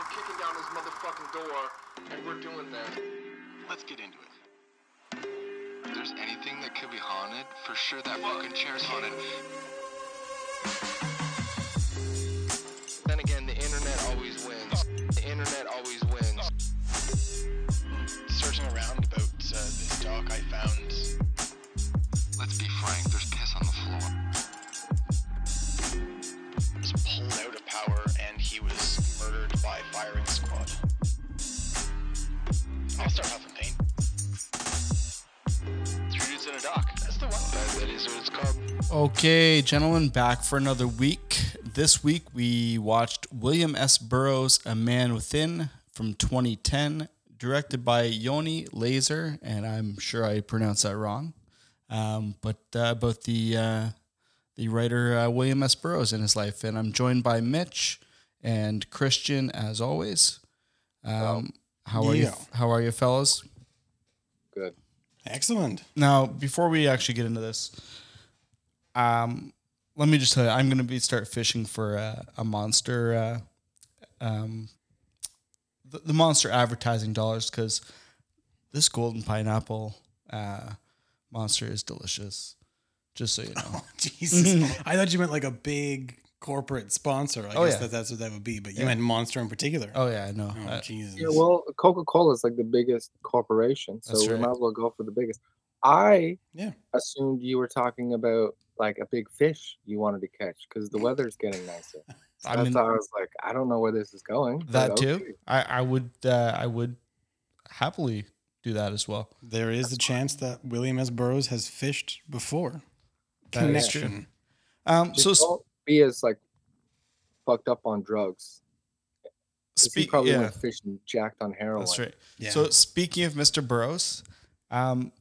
We're kicking down his motherfucking door, and we're doing that. Let's get into it. If there's anything that could be haunted, for sure that fucking chair's haunted. Then again, the internet always wins. The internet always wins. Searching around about uh, this doc, I found. Let's be frank, there's is what it's called. Okay, gentlemen, back for another week. This week we watched William S. Burroughs' A Man Within from 2010, directed by Yony Leyser, and I'm sure I pronounced that wrong. Um, but uh, about the uh, the writer uh, William S. Burroughs in his life, and I'm joined by Mitch and Christian as always. Um, how are you? Yeah. How are you, fellas? Good. Excellent. Now, before we actually get into this, um, let me just tell you, I'm going to be start fishing for a, a monster, uh, um, the, the monster advertising dollars because this golden pineapple uh, monster is delicious. Just so you know. Jesus. I thought you meant like a big corporate sponsor. I Oh, guess yeah. that that's what that would be. But you Yeah. meant Monster in particular. oh yeah, I know. Oh, Uh, Jesus. Yeah, well, Coca Cola is like the biggest corporation, so That's we right. might as well go for the biggest. I Yeah. assumed you were talking about like a big fish you wanted to catch because the weather's getting nicer. I mean how I was like, I don't know where this is going. that okay. too. I, I would uh, I would happily do that as well. There is a chance that William S. Burroughs has fished before. That is true. Connection. Um, so Just don't be as like fucked up on drugs. 'cause he speak, probably yeah. went fishing jacked on heroin. That's right. Yeah. So speaking of Mr. Burroughs, um,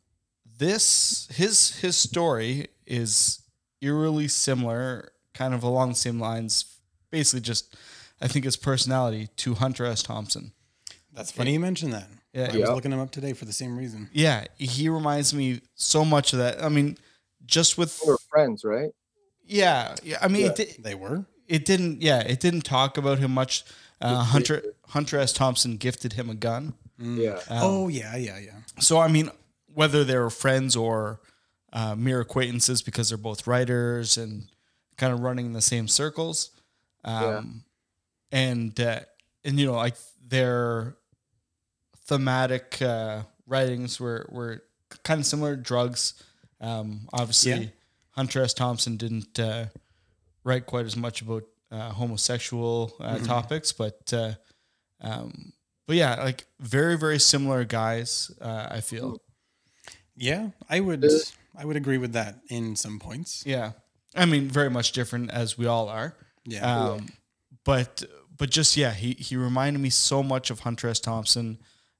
this his his story is eerily similar, kind of along the same lines. Basically, just I think his personality to Hunter S. Thompson. That's funny you mentioned that. Yeah. I was Yeah. looking him up today for the same reason. Yeah, he reminds me so much of that. I mean, just with They were friends, right? yeah, yeah. I mean, Yeah. it, di- They were? it didn't. Yeah, it didn't talk about him much. Uh, Hunter. Hunter S. Thompson gifted him a gun. Yeah. Um, oh, yeah, yeah, yeah. So I mean, whether they were friends or uh, mere acquaintances because they're both writers and kind of running in the same circles, um, and uh, and you know like their thematic uh, writings were were kind of similar. Drugs, um, obviously, Yeah. Hunter S. Thompson didn't uh, write quite as much about uh, homosexual uh, Mm-hmm. topics, but. Uh, um, but yeah, like very, very similar guys. Uh, I feel. Yeah, I would I would agree with that in some points. Yeah, I mean, very much different as we all are. Yeah. Um, but but just yeah, he he reminded me so much of Hunter S. Thompson,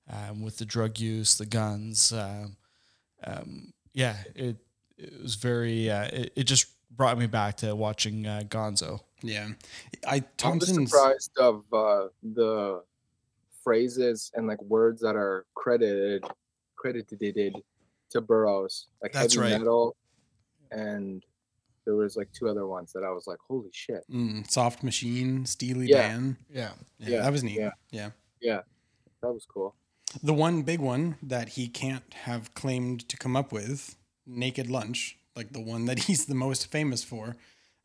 um, with the drug use, the guns. Um, um, yeah, it it was very. Uh, it, it just brought me back to watching uh, Gonzo. yeah. I I'm surprised of uh, the phrases and like words that are credited credited to Burroughs, like That's heavy right. metal, and there was like two other ones that I was like, holy shit. mm, Soft Machine, Steely Yeah. Dan. Yeah, Yeah, Yeah, that was neat. yeah. yeah. Yeah, that was cool. The one big one that he can't have claimed to come up with, Naked Lunch, like the one that he's the most famous for,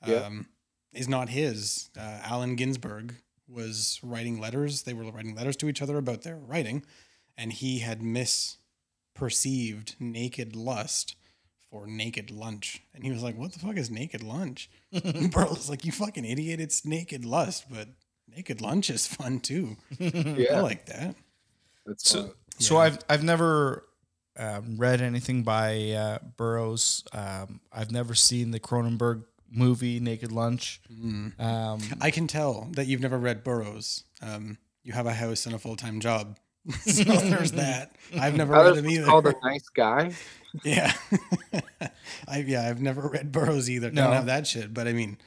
Yeah. um, is not his. Uh, Allen Ginsberg was writing letters. They were writing letters to each other about their writing, and he had misperceived naked lust for naked lunch. And he was like, What the fuck is naked lunch? and Burroughs like, You fucking idiot. It's naked lust, but naked lunch is fun too. I like that. that's So fun. so Yeah. I've I've never um, read anything by uh, Burroughs. Um, I've never seen the Cronenberg movie Naked Lunch. Mm. Um, I can tell that you've never read Burroughs. Um, you have a house and a full time job. so there's that. I've never read Others him either. called a nice guy. yeah. I yeah, I've never read Burroughs either. No. Don't have that shit. But I mean,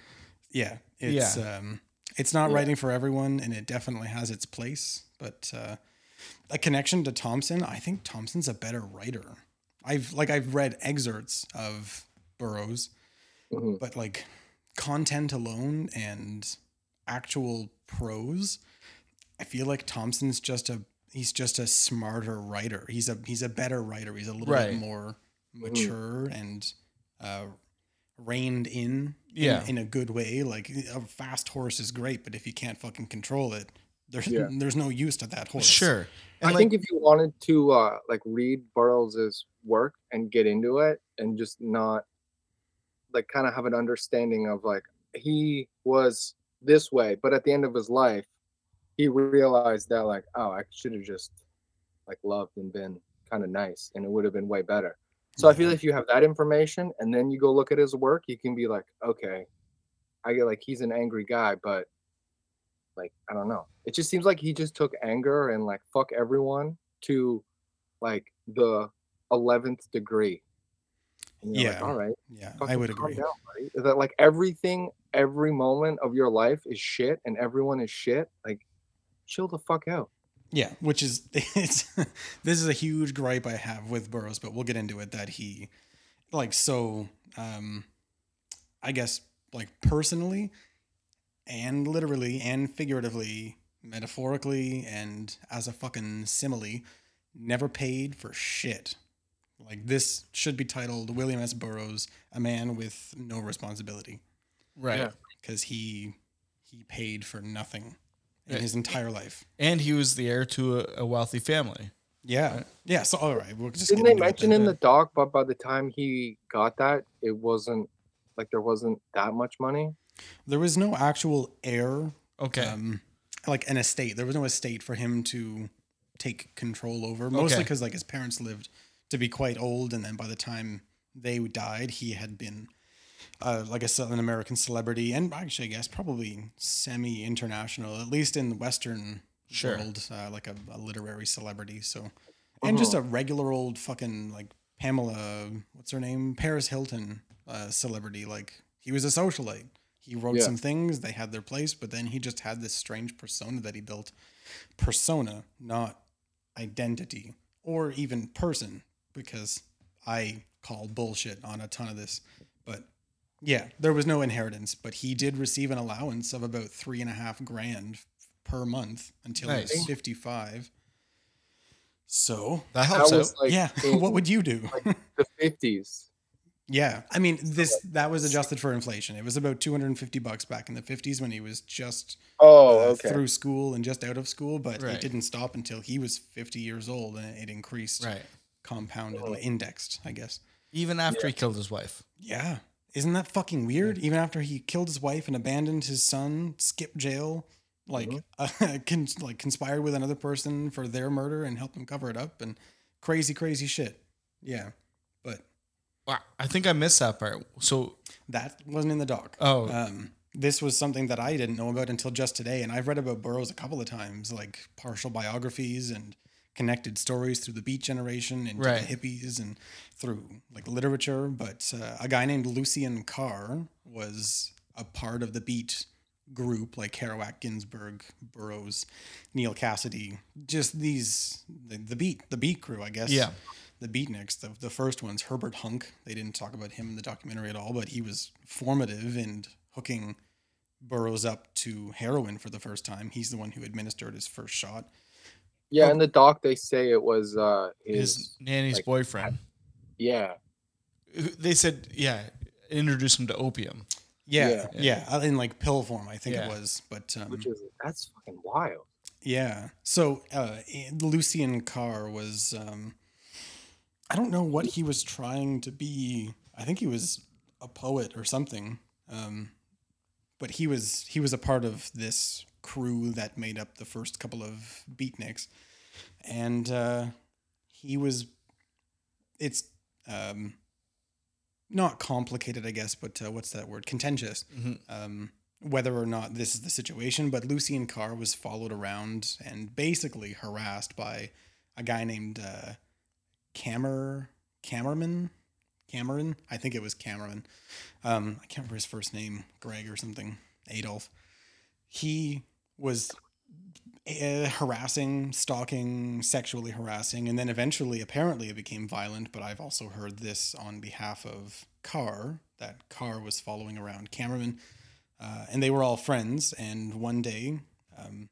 yeah, it's um it's not Yeah. writing for everyone and it definitely has its place. But uh a connection to Thompson, I think Thompson's a better writer. I've like I've read excerpts of Burroughs, Mhm. but like content alone and actual prose, I feel like Thompson's just a he's just a smarter writer. He's a he's a better writer. He's a little Right. bit more mature and uh, reined in, Yeah. in, in a good way. Like a fast horse is great, but if you can't fucking control it, there's Yeah. there's no use to that horse. Sure. And I like, think if you wanted to uh like read Burroughs's work and get into it and just not like kind of have an understanding of like he was this way, but at the end of his life, he realized that like, oh, I should have just like loved and been kind of nice and it would have been way better. So I feel mm-hmm. if you have that information and then you go look at his work, you can be like, okay, I get like he's an angry guy, but like I don't know. It just seems like he just took anger and like fuck everyone to like the eleventh degree. And you're like, Yeah. all right, Yeah, I would agree. down, buddy." Is that like everything, every moment of your life is shit, and everyone is shit? Like, chill the fuck out. Yeah, which is it's this is a huge gripe I have with Burroughs, but we'll get into it that he like so um I guess like personally and literally and figuratively, metaphorically and as a fucking simile never paid for shit. Like this should be titled William S. Burroughs, a man with no responsibility right. Yeah. because he he paid for nothing in his entire life. And he was the heir to a, a wealthy family. Yeah. Yeah. So, all right. We'll just Didn't they mention in the doc, but by the time he got that, it wasn't like there wasn't that much money. There was no actual heir, Okay. um, like an estate. There was no estate for him to take control over. Mostly Okay. because like his parents lived to be quite old, and then by the time they died, he had been uh, like a Southern American celebrity, and actually, I guess probably semi-international, at least in the Western Sure. world, uh, like a, a literary celebrity. So, and just a regular old fucking like Pamela, what's her name, Paris Hilton, uh, celebrity. Like he was a socialite. He wrote Yeah. some things, they had their place, but then he just had this strange persona that he built. Persona, not identity or even person, because I call bullshit on a ton of this. But yeah, there was no inheritance, but he did receive an allowance of about three and a half grand per month until he was 55. So, that That helps was out. like yeah, in what would you do? the fifties. yeah, I mean, this that was adjusted for inflation. It was about 250 bucks back in the 50s when he was just Oh, uh, okay. through school and just out of school, but Right. it didn't stop until he was 50 years old and it increased, Right. compounded, indexed, I guess. Even after he killed his wife. Yeah. Isn't that fucking weird? Even after he killed his wife and abandoned his son, skipped jail, like uh, con- like conspired with another person for their murder and helped them cover it up and crazy crazy shit. Yeah. But Wow. I think I missed that part. So, that wasn't in the doc. oh, Um, this was something that I didn't know about until just today, and I've read about Burroughs a couple of times, like partial biographies and connected stories through the Beat Generation and Right. the hippies and through like literature. But uh, a guy named Lucien Carr was a part of the Beat group, like Kerouac, Ginsberg, Burroughs, Neal Cassady, just these the, the Beat, the Beat crew, I guess Yeah. the beatniks, the, the first ones, Herbert Huncke. They didn't talk about him in the documentary at all, but he was formative in hooking Burroughs up to heroin for the first time. He's the one who administered his first shot. Yeah, in the doc they say it was uh his his, nanny's like, boyfriend. yeah. They said, yeah, introduce him to opium. Yeah, yeah, uh, in like pill form, I think Yeah. it was. But um, Which is that's fucking wild. Yeah. So uh, Lucien Carr was, um, I don't know what he was trying to be. I think he was a poet or something. Um, but he was he was a part of this crew that made up the first couple of beatniks, and uh, he was. It's um, not complicated, I guess, but uh, what's that word? Contentious um, whether or not this is the situation, but Lucien Carr was followed around and basically harassed by a guy named uh, Camer Cameron. Cameron, I think it was Cameron. Um, I can't remember his first name, Greg or something, Adolf. He was uh, harassing, stalking, sexually harassing, and then eventually, apparently, it became violent. But I've also heard this on behalf of Carr that Carr was following around Cameron, uh, and they were all friends. And one day, um,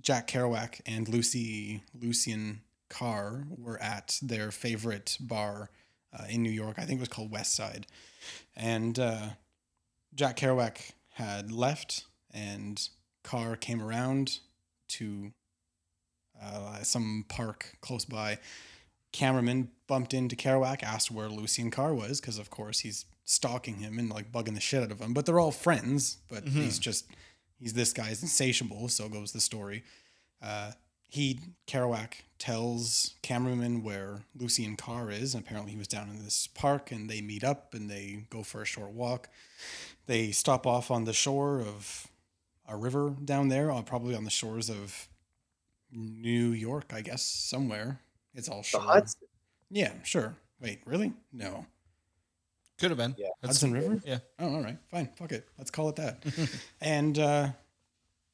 Jack Kerouac and Lucy Lucien Carr were at their favorite bar uh, in New York. I think it was called West Side, and uh, Jack Kerouac had left, and Carr came around to uh, some park close by. Cameraman bumped into Kerouac, asked where Lucien Carr was, because of course he's stalking him and like bugging the shit out of him. But they're all friends, but he's just he's this guy's insatiable, so goes the story. Uh, he Kerouac tells cameraman where Lucien Carr is, and apparently he was down in this park, and they meet up and they go for a short walk. They stop off on the shore of a river down there, uh, probably on the shores of New York, I guess, somewhere. It's all The. Hudson. Yeah, sure. Wait, really? No. Could have been. Yeah. That's- Hudson River? Yeah. Oh, all right. Fine. Fuck it. Let's call it that. and uh,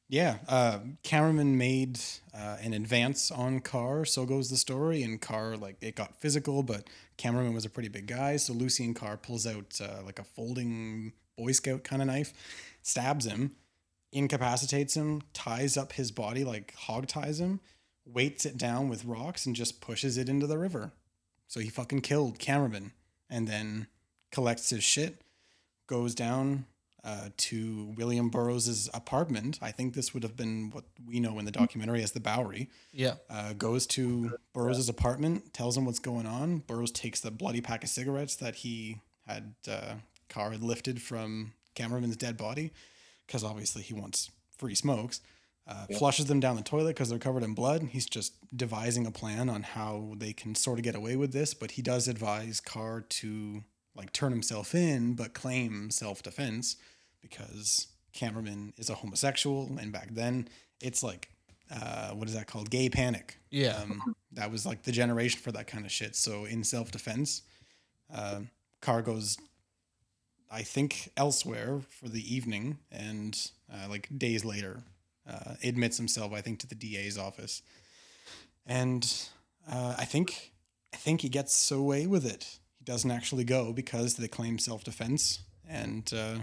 yeah, uh, cameraman made uh, an advance on Carr. So goes the story. And Carr, like, it got physical, but cameraman was a pretty big guy. So Lucien Carr pulls out uh, like a folding Boy Scout kind of knife, stabs him, incapacitates him, ties up his body, like hog ties him, weights it down with rocks, and just pushes it into the river. So he fucking killed cameraman and then collects his shit, goes down uh, to William Burroughs' apartment. I think this would have been what we know in the documentary as the Bowery. Yeah. Uh, goes to Burroughs' apartment, tells him what's going on. Burroughs takes the bloody pack of cigarettes that he had, uh, had lifted from cameraman's dead body, because obviously he wants free smokes. Uh, Flushes them down the toilet because they're covered in blood. He's just devising a plan on how they can sort of get away with this, but he does advise Carr to like turn himself in, but claim self defense because cameraman is a homosexual, and back then it's like, uh, what is that called? Gay panic. Yeah. Um, that was like the generation for that kind of shit. So in self defense, uh, Carr goes, I think, elsewhere for the evening, and uh, like days later, uh, admits himself, I think, to the DA's office, and uh, I think, I think he gets away with it. He doesn't actually go because they claim self defense, and uh,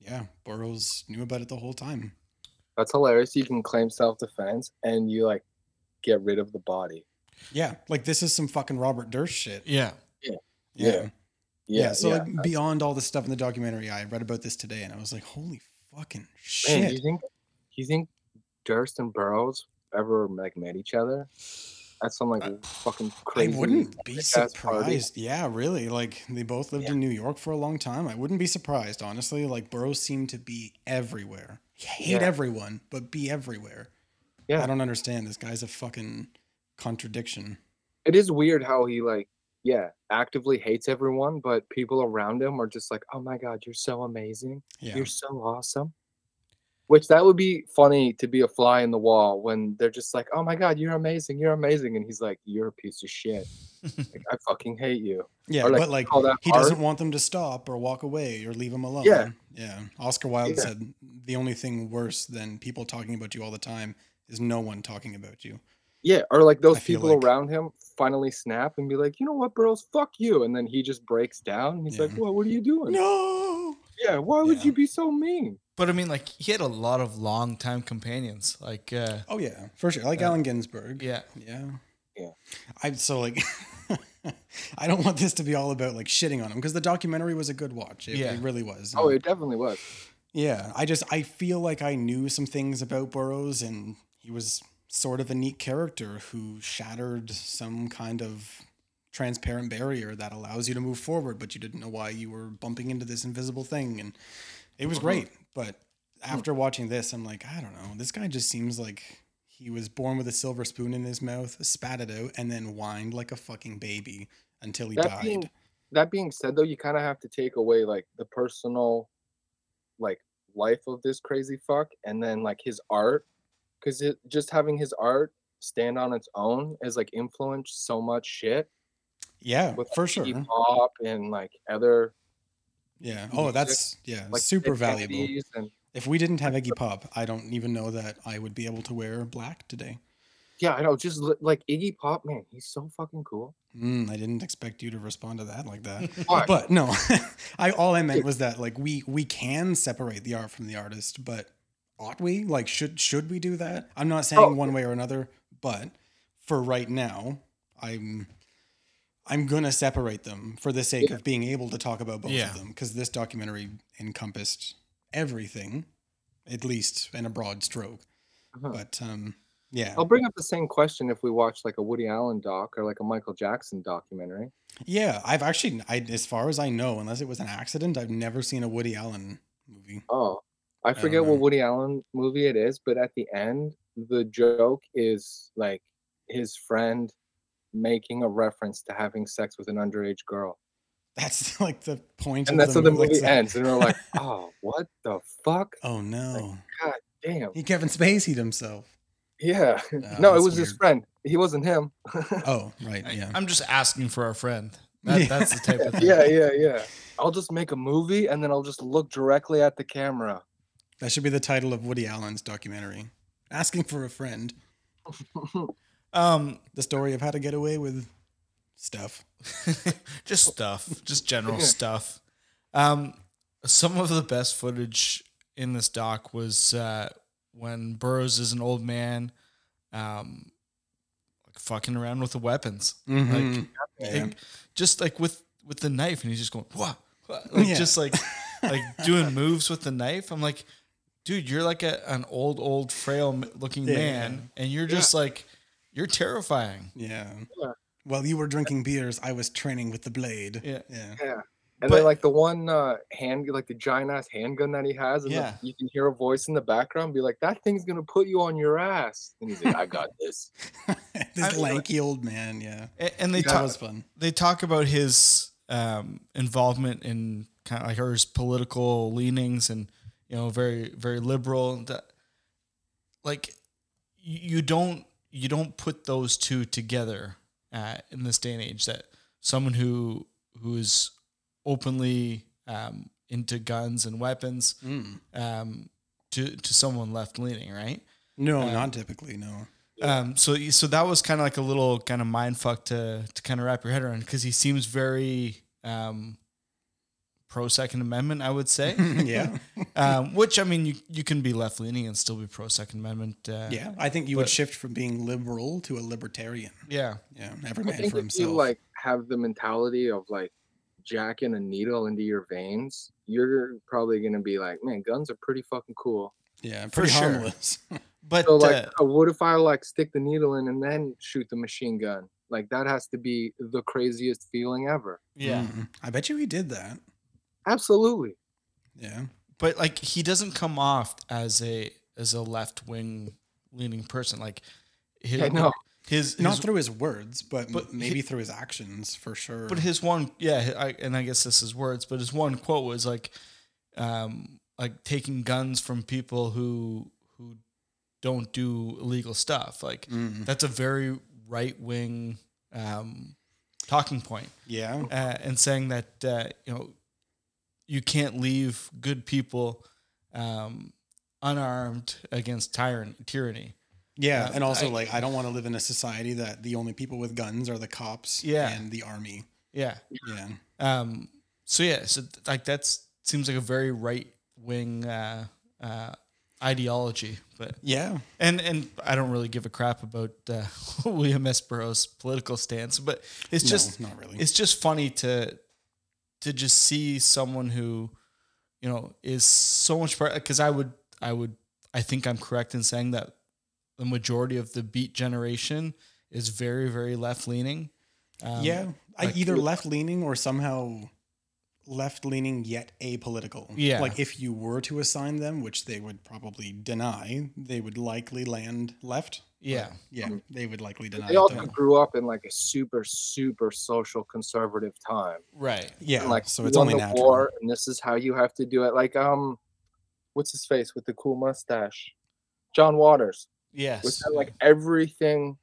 yeah, Burroughs knew about it the whole time. That's hilarious. You can claim self defense and you like get rid of the body. Yeah, like this is some fucking Robert Durst shit. Yeah. Yeah. Yeah. Yeah, so yeah. like beyond all the stuff in the documentary, I read about this today, and I was like, "Holy fucking Man, shit!" do you think do you think Durst and Burroughs ever like met each other? That's some like fucking crazy. I wouldn't be surprised. Yeah, really. Like they both lived in New York for a long time. I wouldn't be surprised, honestly. Like Burroughs seemed to be everywhere. He hate Yeah. everyone, but be everywhere. Yeah. I don't understand. This guy's a fucking contradiction. It is weird how he like yeah actively hates everyone, but people around him are just like, oh my god, you're so amazing. Yeah. You're so awesome. Which that would be funny to be a fly in the wall when they're just like, oh my god, you're amazing, you're amazing, and he's like, you're a piece of shit. like, I fucking hate you. Yeah, like, but like that he hard. doesn't want them to stop or walk away or leave him alone. Yeah. Yeah. Oscar Wilde Yeah. said the only thing worse than people talking about you all the time is no one talking about you. Yeah, or like those I people like- around him finally snap and be like, you know what, Burroughs, fuck you. And then he just breaks down. And he's like, Yeah. well, what are you doing? No. Yeah, why would you be so mean? But I mean, like he had a lot of long time companions. Like, uh, Oh yeah, for sure. Like Uh, Allen Ginsberg. yeah, Yeah. Yeah. I so like I don't want this to be all about like shitting on him because the documentary was a good watch. It, Yeah. it really was. Oh, it definitely was. yeah. I just I feel like I knew some things about Burroughs and he was sort of a neat character who shattered some kind of transparent barrier that allows you to move forward, but you didn't know why you were bumping into this invisible thing. And it was uh-huh. great. But hmm. after watching this, I'm like, I don't know. This guy just seems like he was born with a silver spoon in his mouth, spat it out, and then whined like a fucking baby until he That died. being that being said though, you kind of have to take away like the personal like life of this crazy fuck and then like his art because it just having his art stand on its own is like influenced so much shit yeah, with for like, sure. Iggy Pop and like other Yeah. Oh, music, that's yeah, like super valuable. And If we didn't have Iggy Pop, I don't even know that I would be able to wear black today. yeah, I know. Just li- like Iggy Pop, man, he's so fucking cool. Mm, I didn't expect you to respond to that like that. But no, I all I meant was that like we we can separate the art from the artist, but ought we? Like, should should we do that? I'm not saying Oh. one way or another, but for right now, I'm I'm gonna separate them for the sake Yeah. of being able to talk about both Yeah. of them because this documentary encompassed everything, at least in a broad stroke. Uh-huh. But um, yeah, I'll bring up the same question if we watch like a Woody Allen doc or like a Michael Jackson documentary. yeah, I've actually, I as far as I know, unless it was an accident, I've never seen a Woody Allen movie. Oh, I forget know. what Woody Allen movie it is, but at the end, the joke is like his friend making a reference to having sex with an underage girl. That's like the point. And of that's how the like, movie so- ends. And we're like, oh, what the fuck? Oh no, God damn. he Kevin Spacey'd himself. Yeah. Oh, no, it that's was his friend. He wasn't him. Oh right, yeah. I'm just asking for a friend. That, Yeah. That's the type of thing. yeah, yeah, yeah. I'll just make a movie and then I'll just look directly at the camera. That should be the title of Woody Allen's documentary. Asking for a friend. Um, The story of how to get away with stuff. just stuff, just general stuff. Um, some of the best footage in this doc was uh, when Burroughs is an old man, um, like fucking around with the weapons, Mhm. like, Yeah. just like with with the knife, and he's just going what, like Yeah. just like like doing moves with the knife. I'm like, dude, you're like a, an old, old, frail looking Yeah. man, and you're just like, you're terrifying. Yeah. Yeah. While you were drinking beers, I was training with the blade. Yeah. Yeah. Yeah. And But- then like the one uh hand like the giant ass handgun that he has, and the- Yeah. you can hear a voice in the background be like, That thing's gonna put you on your ass. And he's like, I got this. this I- lanky old man. Yeah. A- And they That talk, was fun. they talk about his um, involvement in kind of like or his political leanings and you know very very liberal that like you don't you don't put those two together uh, in this day and age that someone who who is openly um, into guns and weapons Mm. um, to to someone left leaning right No, Uh, not typically. No. um, so so that was kind of like a little kind of mind fuck to to kind of wrap your head around because he seems very um, pro Second Amendment, I would say. yeah. um, which I mean, you you can be left leaning and still be pro Second Amendment. Uh, Yeah. I think you would shift from being liberal to a libertarian. yeah, Yeah. Every I man think for if himself. you like have the mentality of like jacking a needle into your veins, you're probably gonna be like, Man, guns are pretty fucking cool. yeah. for Pretty sure. harmless. but So like uh, uh, what if I like stick the needle in and then shoot the machine gun? Like that has to be the craziest feeling ever. yeah, Mm. I bet you he did that. Absolutely. Yeah. but like he doesn't come off as a as a left wing leaning person. Like his I know. his, Not his through his words, but, But maybe he- through his actions for sure. But his one, yeah, I, and I guess this is words, but his one quote was like, um, like taking guns from people who who don't do illegal stuff. Like Mm. that's a very right wing um, talking point, yeah. uh, and saying that uh, you know you can't leave good people um, unarmed against tyranny. Yeah, Um, and also I- like I don't want to live in a society that the only people with guns are the cops Yeah. and the army. Yeah. Yeah. Um, so yeah, so th- like that's seems like a very right wing uh, uh, ideology, but Yeah. and and I don't really give a crap about uh, William S. Burroughs' political stance, but it's No, just not really. it's just funny to to just see someone who you know is so much part because I would I would I think I'm correct in saying that the majority of the Beat generation is very very left leaning. Um, yeah. Like- either left leaning or somehow left leaning yet apolitical. Yeah. Like if you were to assign them, which they would probably deny, they would likely land left. Yeah, Yeah, they would likely deny They it, also though. grew up in like a super, super social conservative time. right. Yeah, And, like so it's won only the natural. war, and this is how you have to do it. Like um, what's his face with the cool mustache? John Waters. Yes. which had like everything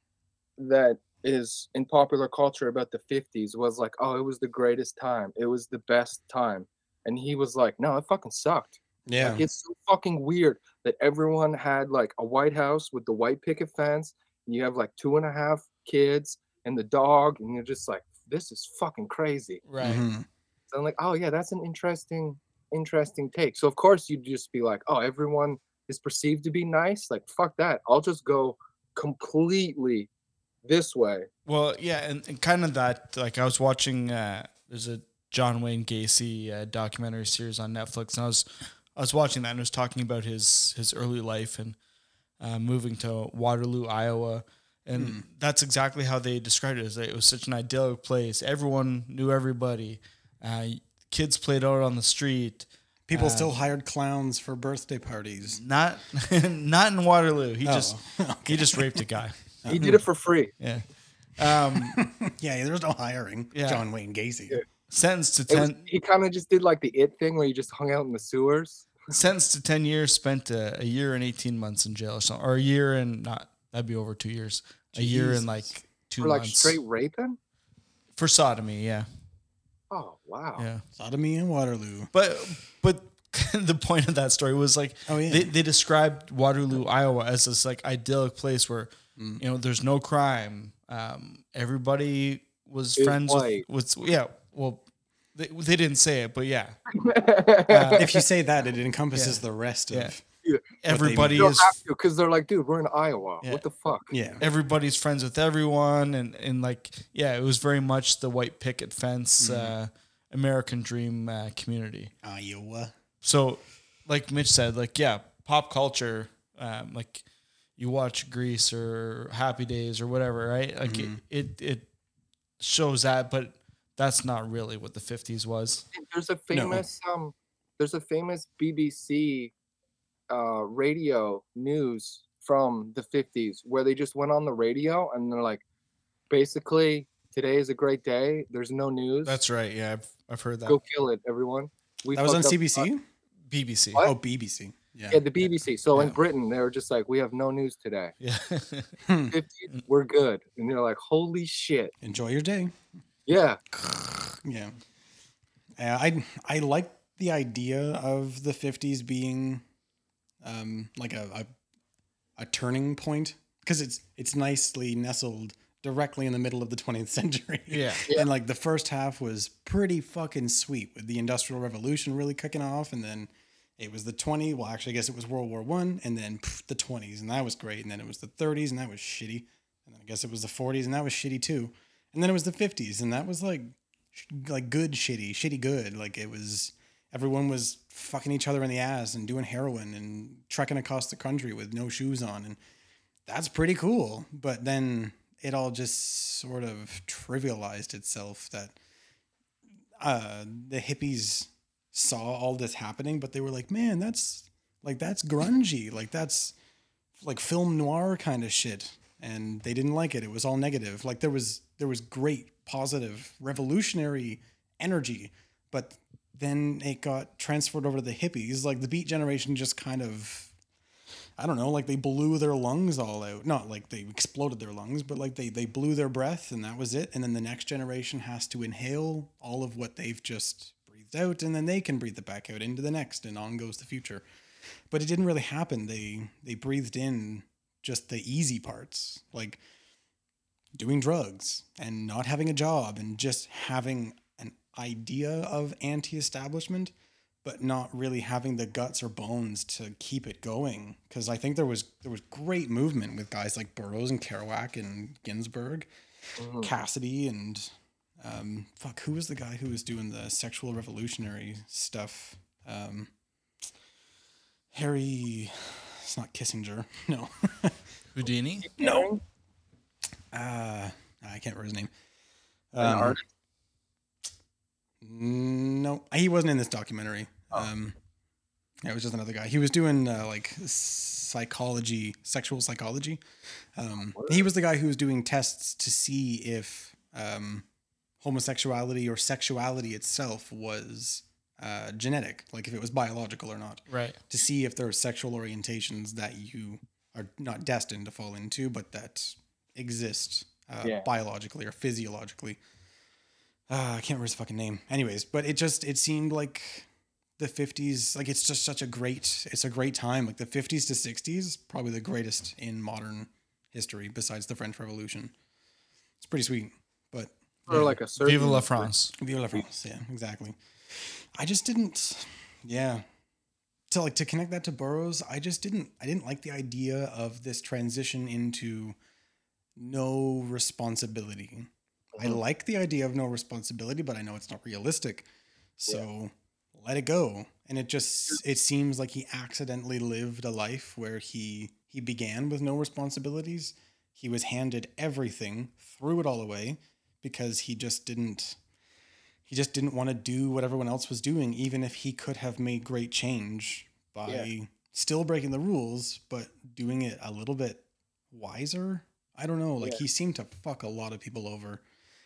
that is in popular culture about the 50s was like oh it was the greatest time it was the best time and he was like no it fucking sucked Yeah. like, it's so fucking weird that everyone had like a white house with the white picket fence and you have like two and a half kids and the dog and you're just like this is fucking crazy right. Mhm. so i'm like oh yeah that's an interesting interesting take so of course you'd just be like oh everyone is perceived to be nice, like fuck that. I'll just go completely this way. Well, yeah, and, and kind of that. Like I was watching. Uh, there's a John Wayne Gacy uh, documentary series on Netflix, and I was I was watching that and it was talking about his his early life and uh, moving to Waterloo, Iowa, and that's exactly how they described it. Is that it was such an idyllic place. Everyone knew everybody. Uh, kids played out on the street. People still hired clowns for birthday parties. Not not in Waterloo. He Oh, just he just raped a guy. He did it for free. Yeah. Um, Yeah, there was no hiring. Yeah. John Wayne Gacy. sentenced to It was, ten. he kind of just did like the it thing where he just hung out in the sewers. Sentenced to 10 years, spent a, a year and 18 months in jail or something, or a year and not, that'd be over two years, a year and like two For like months straight raping? for sodomy. Yeah. Oh wow. Yeah. Sodomy in Waterloo. But, but the point of that story was like, Oh, yeah. they, they described Waterloo, Iowa as this like idyllic place where, Mm. you know, there's no crime. Um, everybody was Is friends white. with, with, yeah, well, they, they didn't say it, but yeah, if you say that, it encompasses the rest Yeah. of. everybody You is because they're like, dude, we're in Iowa. Yeah. What the fuck? Yeah. everybody's friends with everyone and and like yeah it was very much the white picket fence Mm-hmm. uh american dream uh, community Iowa. so like mitch said like yeah pop culture um like you watch grease or happy days or whatever right like Mm-hmm. it, it it shows that but that's not really what the 50s was There's a famous um there's a famous BBC uh radio news from the 50s where they just went on the radio and they're like basically today is a great day. There's no news. that's right yeah i've, I've heard that Go kill it, everyone. We That was on fucked up- CBC? bbc What? Oh, BBC. Yeah. Yeah, the BBC. So in Britain, they were just like, we have no news today. yeah 50s, we're good. And they're like, holy shit. Enjoy your day. Yeah. Yeah. Uh, I I like the idea of the 50s being um, like a, a a turning point because it's it's nicely nestled directly in the middle of the 20th century. Yeah. Yeah. And like the first half was pretty fucking sweet with the industrial revolution really kicking off and then it was the 20 well actually I guess it was World War 1 and then pff, the 20s and that was great and then it was the 30s and that was shitty and then I guess it was the 40s and that was shitty too. And then it was the 50s and that was like like good shitty, shitty good. Like it was everyone was fucking each other in the ass and doing heroin and trekking across the country with no shoes on and that's pretty cool. But then it all just sort of trivialized itself that uh, the hippies saw all this happening, but they were like, man, that's like that's grungy, like that's like film noir kind of shit, and they didn't like it. It was all negative. Like there was there was great, positive, revolutionary energy, but then it got transferred over to the hippies. Like the Beat Generation just kind of I don't know, like they blew their lungs all out. Not like they exploded their lungs, but like they they blew their breath and that was it. And then the next generation has to inhale all of what they've just breathed out and then they can breathe it back out into the next and on goes the future. But it didn't really happen. They they breathed in just the easy parts, like doing drugs and not having a job and just having an idea of anti-establishment but not really having the guts or bones to keep it going. Because I think there was there was great movement with guys like Burroughs and Kerouac and Ginsberg, Cassidy and um, fuck, who was the guy who was doing the sexual revolutionary stuff? Um, Harry, it's not Kissinger. No, houdini No. Uh, I can't remember his name. An Um, artist. No, he wasn't in this documentary. Um, yeah, it was just another guy. He was doing uh, like psychology, sexual psychology. Um, he was the guy who was doing tests to see if um, homosexuality or sexuality itself was uh, genetic, like if it was biological or not, right to see if there are sexual orientations that you are not destined to fall into, but that exist uh, Yeah. biologically or physiologically. Uh, I can't remember his fucking name. Anyways, but it just it seemed like the 50s like it's just such a great it's a great time like the 50s to 60s probably the greatest in modern history besides the French Revolution. It's pretty sweet, but Or like a certain vive la france Vive la France. Yeah, exactly. I just didn't. Yeah, to like to connect that to Burroughs, I just didn't I didn't like the idea of this transition into no responsibility. I Mhm. like the idea of no responsibility, but I know it's not realistic. So let it go. And it just it seems like he accidentally lived a life where he he began with no responsibilities. He was handed everything, threw it all away because he just didn't he just didn't want to do what everyone else was doing even if he could have made great change by Yeah. still breaking the rules but doing it a little bit wiser. I don't know, like Yeah. he seemed to fuck a lot of people over.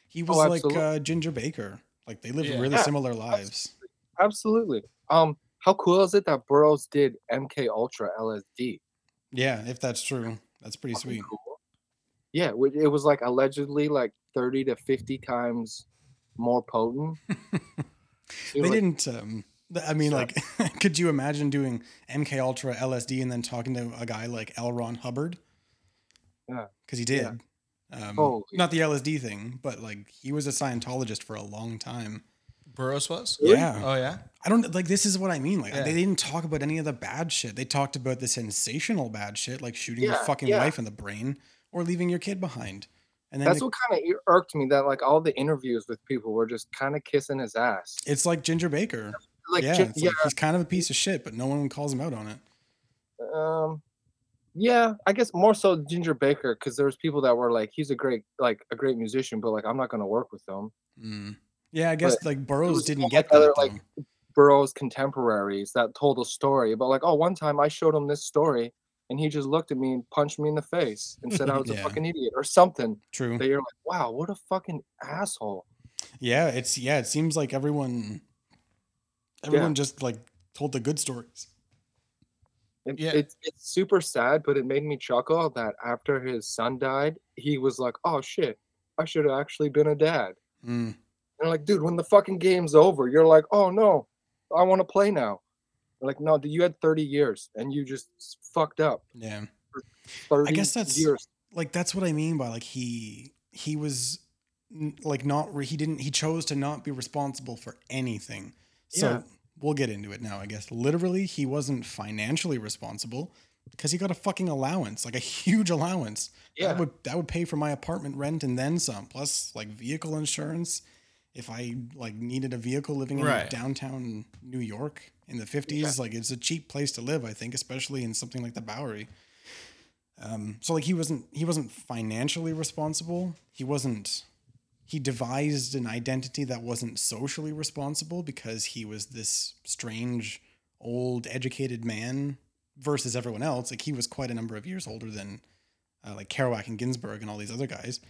He Oh, was like uh, Ginger Baker. Like they lived Yeah. really Yeah. similar lives. Absolutely. Um, how cool is it that Burroughs did MK Ultra LSD? Yeah, if that's true. That's pretty Fucking sweet. cool. Yeah, it was like allegedly like thirty to fifty times more potent. They like- didn't um I mean So- like could you imagine doing MK Ultra LSD and then talking to a guy like L. Ron Hubbard? Yeah. Cuz he did. Yeah. Um, Holy not the LSD thing, but like he was a Scientologist for a long time. Burroughs was. Yeah. Oh yeah. I don't like this is what I mean. Like Yeah. they didn't talk about any of the bad shit. They talked about the sensational bad shit, like shooting your fucking yeah. wife in the brain or leaving your kid behind. And then That's they- what kind of irked me that like all the interviews with people were just kind of kissing his ass. it's like Ginger Baker. Like, yeah, ju- yeah, like he's kind of a piece of shit, but no one calls him out on it. um, yeah. I guess more so Ginger Baker because there was people that were like, he's a great like a great musician, but like I'm not gonna work with him. Mm. Yeah, I guess like Burroughs didn't get other, that. like. Burroughs contemporaries that told a story about like, oh, one time I showed him this story and he just looked at me and punched me in the face and said I was Yeah. a fucking idiot or something. True. That you're like, wow, what a fucking asshole. Yeah, it's yeah. It seems like everyone, everyone just like told the good stories. It, Yeah. it's it's super sad, but it made me chuckle that after his son died, he was like, oh shit, I should have actually been a dad. Mm. And like, dude, when the fucking game's over, you're like, oh no, I want to play now. They're like, no, dude, you had 30 years and you just fucked up. Yeah, 30 guess that's- years. like that's what I mean by like he he was like not re- he didn't he chose to not be responsible for anything. So Yeah. We'll get into it now. I guess literally he wasn't financially responsible because he got a fucking allowance, like a huge allowance. Yeah. That would that would pay for my apartment rent and then some, plus like vehicle insurance. If I like needed a vehicle living in Right. downtown New York in the fifties, like it's a cheap place to live, I think, especially in something like the Bowery. Um, so like he wasn't he wasn't financially responsible. He wasn't he devised an identity that wasn't socially responsible because he was this strange old educated man versus everyone else. Like he was quite a number of years older than uh, like Kerouac and Ginsberg and all these other guys.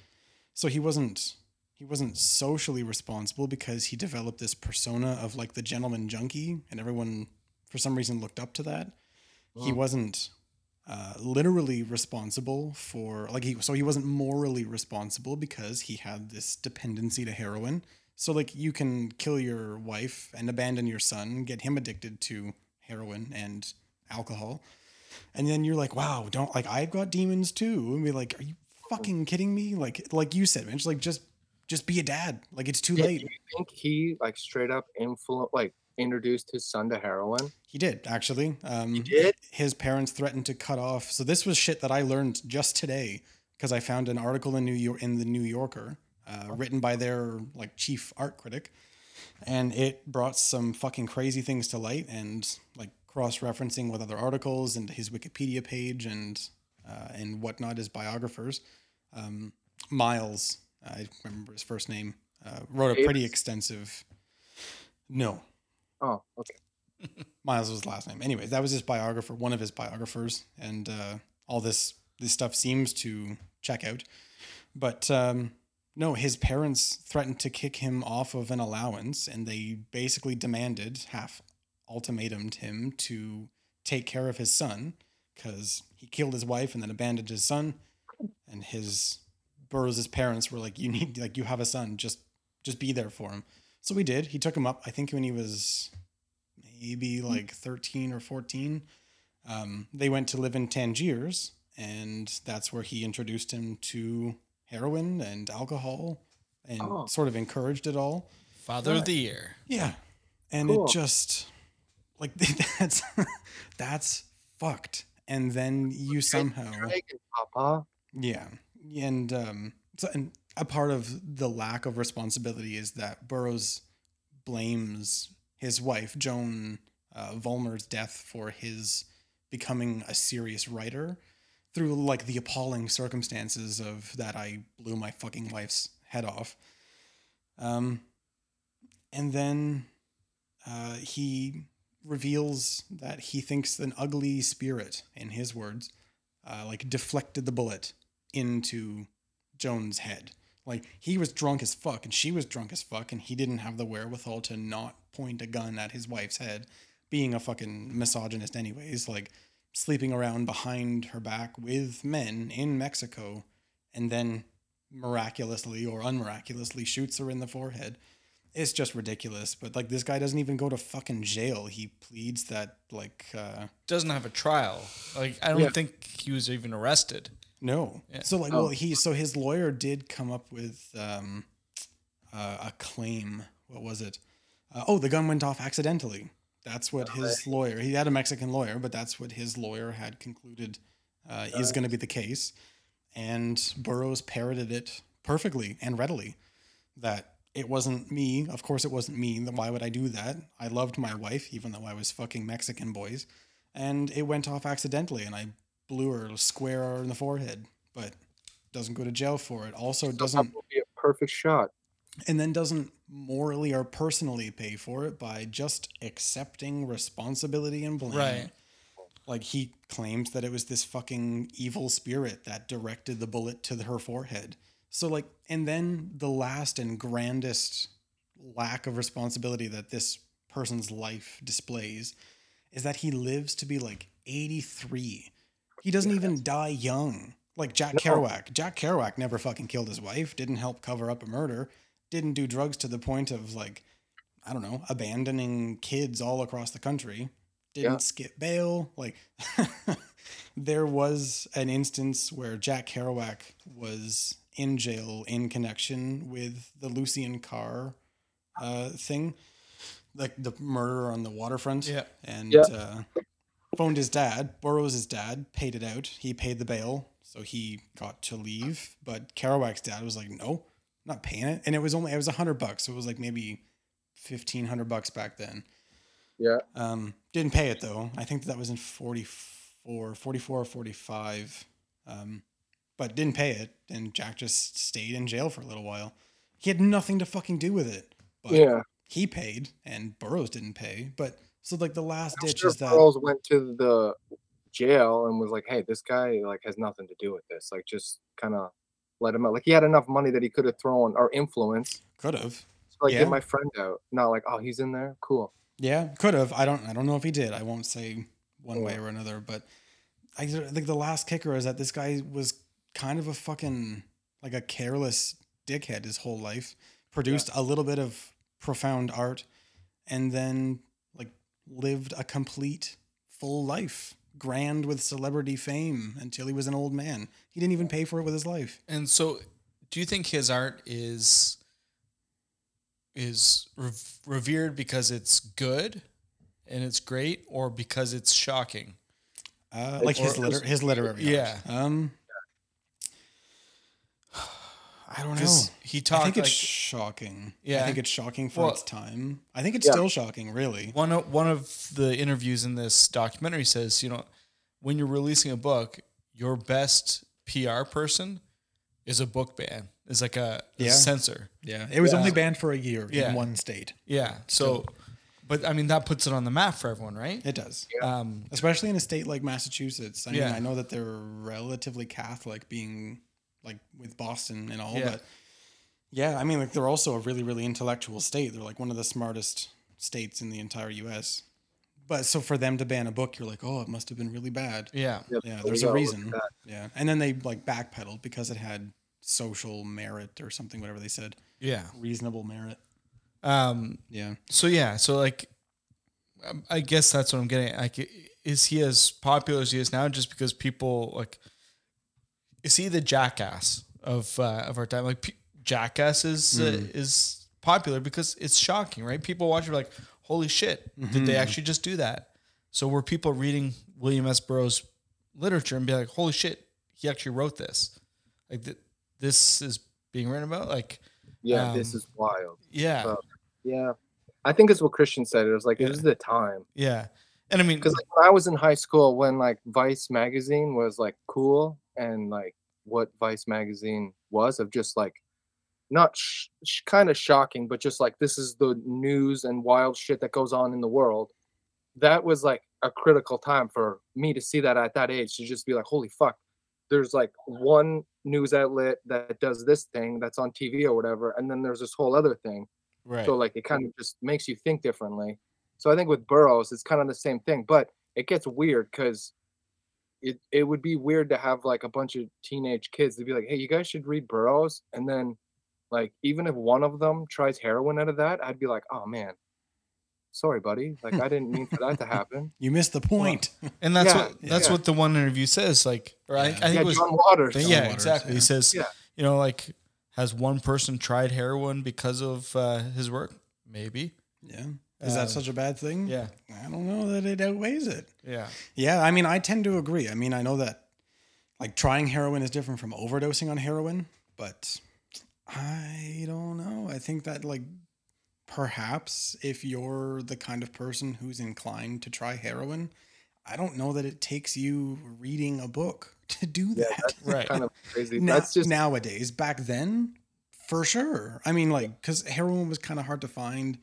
So he wasn't he wasn't socially responsible because he developed this persona of like the gentleman junkie and everyone for some reason looked up to that. He wasn't uh, literally responsible for like he so he wasn't morally responsible because he had this dependency to heroin. So like you can kill your wife and abandon your son, get him addicted to heroin and alcohol, and then you're like, wow, don't like I've got demons too, and be like, are you fucking kidding me? Like like you said, Mitch, like just just be a dad. Like it's too Yeah, late. do you think he like straight up influence like introduced his son to heroin? He did actually. Um, did? His parents threatened to cut off. So this was shit that I learned just today because I found an article in New York in the New Yorker, uh, written by their like chief art critic, and it brought some fucking crazy things to light and like cross referencing with other articles and his Wikipedia page and uh, and whatnot as biographers. Um, Miles, I remember his first name, uh, wrote a pretty extensive. No, Oh, okay. Miles was last name. Anyways, that was his biographer, one of his biographers, and uh, all this this stuff seems to check out. But um, no, his parents threatened to kick him off of an allowance, and they basically demanded half ultimatumed him to take care of his son because he killed his wife and then abandoned his son. And his Burroughs' parents were like, "You need like you have a son, just just be there for him." So we did. He took him up. I think when he was maybe like 13 or 14. Um, they went to live in Tangiers, and that's where he introduced him to heroin and alcohol and Oh. sort of encouraged it all. Father of the year. Yeah. And Cool. it just like that's that's fucked. And then you somehow Papa. yeah, and um, so and a part of the lack of responsibility is that Burroughs blames his wife Joan uh, Vollmer's death for his becoming a serious writer through like the appalling circumstances of that I blew my fucking wife's head off. Um, and then uh, he reveals that he thinks an ugly spirit, in his words, uh, like deflected the bullet into Joan's head. Like he was drunk as fuck and she was drunk as fuck and he didn't have the wherewithal to not point a gun at his wife's head, being a fucking misogynist anyways, like sleeping around behind her back with men in Mexico and then miraculously or unmiraculously shoots her in the forehead. It's just ridiculous, but like this guy doesn't even go to fucking jail. He pleads that like uh Doesn't have a trial. Like I don't Yeah. think he was even arrested. No. Yeah. So like, Oh. well, he so his lawyer did come up with um, uh, a claim. What was it? Uh, oh, the gun went off accidentally. That's what his lawyer. He had a Mexican lawyer, but that's what his lawyer had concluded uh, is going to be the case. And Burroughs parroted it perfectly and readily. That it wasn't me. Of course, it wasn't me. Why would I do that? I loved my wife, even though I was fucking Mexican boys, and it went off accidentally, and I blew her square in the forehead, but doesn't go to jail for it. Also That doesn't would be a perfect shot. and then doesn't morally or personally pay for it by just accepting responsibility and blame. Right. Like he claims that it was this fucking evil spirit that directed the bullet to her forehead. So like and then the last and grandest lack of responsibility that this person's life displays is that he lives to be like 83. He doesn't even die young. Like Jack Kerouac. Jack Kerouac never fucking killed his wife, didn't help cover up a murder, didn't do drugs to the point of like, I don't know, abandoning kids all across the country, didn't Yeah. skip bail. Like, there was an instance where Jack Kerouac was in jail in connection with the Lucien Carr uh, thing, like the murder on the waterfront. Yeah. And Yeah. uh, phoned his dad, Burroughs his dad, paid it out. He paid the bail, so he got to leave. But Kerouac's dad was like, no, not paying it. And it was only, it was a hundred bucks. So it was like maybe 1500 bucks back then. Yeah. Um, didn't pay it though. I think that was in 44, 44 or 45. Um, but didn't pay it. And Jack just stayed in jail for a little while. He had nothing to fucking do with it. But Yeah. he paid and Burroughs didn't pay. But so like the last I'm ditch sure is that Burroughs went to the jail and was like, "Hey, this guy like has nothing to do with this. Like, just kind of let him out. Like, he had enough money that he could have thrown or influence. could have. So, like, Yeah. get my friend out. Not like, oh, he's in there. Cool. Yeah, could have. I don't. I don't know if he did. I won't say one hmm. way or another. But I think the last kicker is that this guy was kind of a fucking like a careless dickhead his whole life. Produced a little bit of profound art, and then lived a complete full life, grand with celebrity fame until he was an old man. He didn't even pay for it with his life. And so, do you think his art is is revered because it's good and it's great, or because it's shocking? Uh, like his liter- his literary Yeah. art. Um. I don't know. He he I talked think like it's shocking. I think it's shocking for Well- its time. I think it's Yeah. still shocking, really. one of one of the interviews in this documentary says, you know, when you're releasing a book, your best PR person is a book ban. Is like a, a censor. Yeah, it was Yeah. only banned for a year Yeah. in one state. Yeah. So, but I mean that puts it on the map for everyone, right? It does, Um, especially in a state like Massachusetts. I mean, Yeah. I know that they're relatively Catholic, being like with Boston and all, Yeah. but yeah, I mean, like they're also a really, really intellectual state. They're like one of the smartest states in the entire U.S. But so for them to ban a book, you're like, oh, it must have been really bad. yeah. Yep, Yeah, there's a reason. Yeah, and then they like backpedaled because it had social merit or something, whatever they said, Yeah. reasonable merit. Um, Yeah, so yeah, so like, I guess that's what I'm getting. Like, is he as popular as he is now just because people like? Is he the jackass of uh, of our time? Like, P- jackass is uh, is popular because it's shocking, right? People watch it like, holy shit, did they Mhm. actually just do that? So were people reading William S. Burroughs literature and be like, holy shit, he actually wrote this? Like th- this is being written about? Like, Yeah, this Um, is wild. yeah, Uh, Yeah, I think it's what Christian said. It was like Yeah. it was the time yeah. And I mean, because like when I was in high school, when like Vice magazine was like cool and like what Vice magazine was of just like not sh- sh- kind of shocking, but just like this is the news and wild shit that goes on in the world. That was like a critical time for me to see that at that age to just be like, holy fuck, there's like one news outlet that does this thing that's on TV or whatever, and then there's this whole other thing. right. So like it kind of just makes you think differently. So I think with Burroughs, it's kind of the same thing, but it gets weird because it it would be weird to have like a bunch of teenage kids to be like, hey, you guys should read Burroughs, and then like even if one of them tries heroin out of that, I'd be like, oh man, sorry, buddy, like I didn't mean for that to happen. You missed the point. and that's yeah, what that's yeah. what the one interview says. Like, or I, I think yeah, it was John Waters. yeah, Waters, exactly. yeah. He says, Yeah. you know, like, has one person tried heroin because of uh, his work? Maybe. yeah. Is Uh, that such a bad thing? Yeah, I don't know that it outweighs it. yeah, Yeah, I mean, I tend to agree. I mean, I know that like trying heroin is different from overdosing on heroin, but I don't know. I think that like perhaps if you're the kind of person who's inclined to try heroin, I don't know that it takes you reading a book to do Yeah, that. that's right. kind of crazy. Now- that's just nowadays. Back then, for sure. I mean, like, because heroin was kind of hard to find,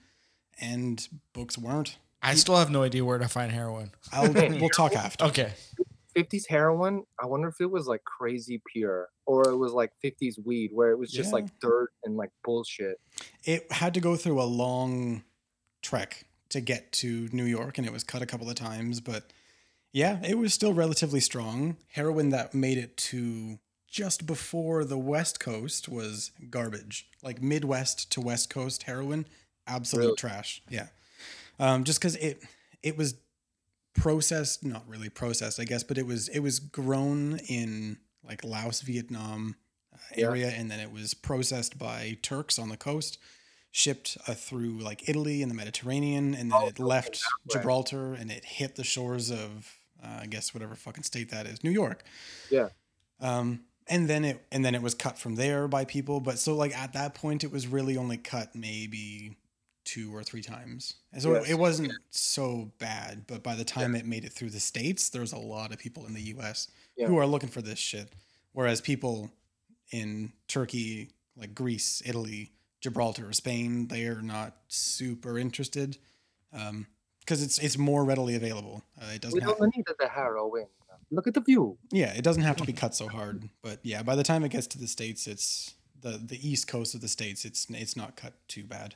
and books weren't. I still have no idea where to find heroin. I'll we'll talk after. Okay. 50s heroin. I wonder if it was like crazy pure or it was like 50s weed where it was just Yeah. like dirt and like bullshit. It had to go through a long trek to get to New York, and it was cut a couple of times, but yeah, it was still relatively strong. Heroin that made it to just before the West Coast was garbage. Like Midwest to West Coast heroin, absolute Really? trash. Yeah, um, just because it it was processed, not really processed, I guess, but it was it was grown in like Laos, Vietnam uh, Yeah. area, and then it was processed by Turks on the coast, shipped uh, through like Italy and the Mediterranean, and then Oh, it left. Gibraltar, and it hit the shores of uh, I guess whatever fucking state that is, New York. Yeah. Um, and then it and then it was cut from there by people, but so like at that point, it was really only cut maybe two or three times. And so Yes. it wasn't so bad, but by the time it made it through the states, there's a lot of people in the U.S. Yeah. who are looking for this shit, whereas people in Turkey, like Greece, Italy, Gibraltar, or Spain, they are not super interested because it's it's more readily available. Uh, it doesn't. Have, don't need the heroin. Look at the view. yeah, it doesn't have to be cut so hard. But yeah, by the time it gets to the states, it's the the east coast of the states. It's it's not cut too bad.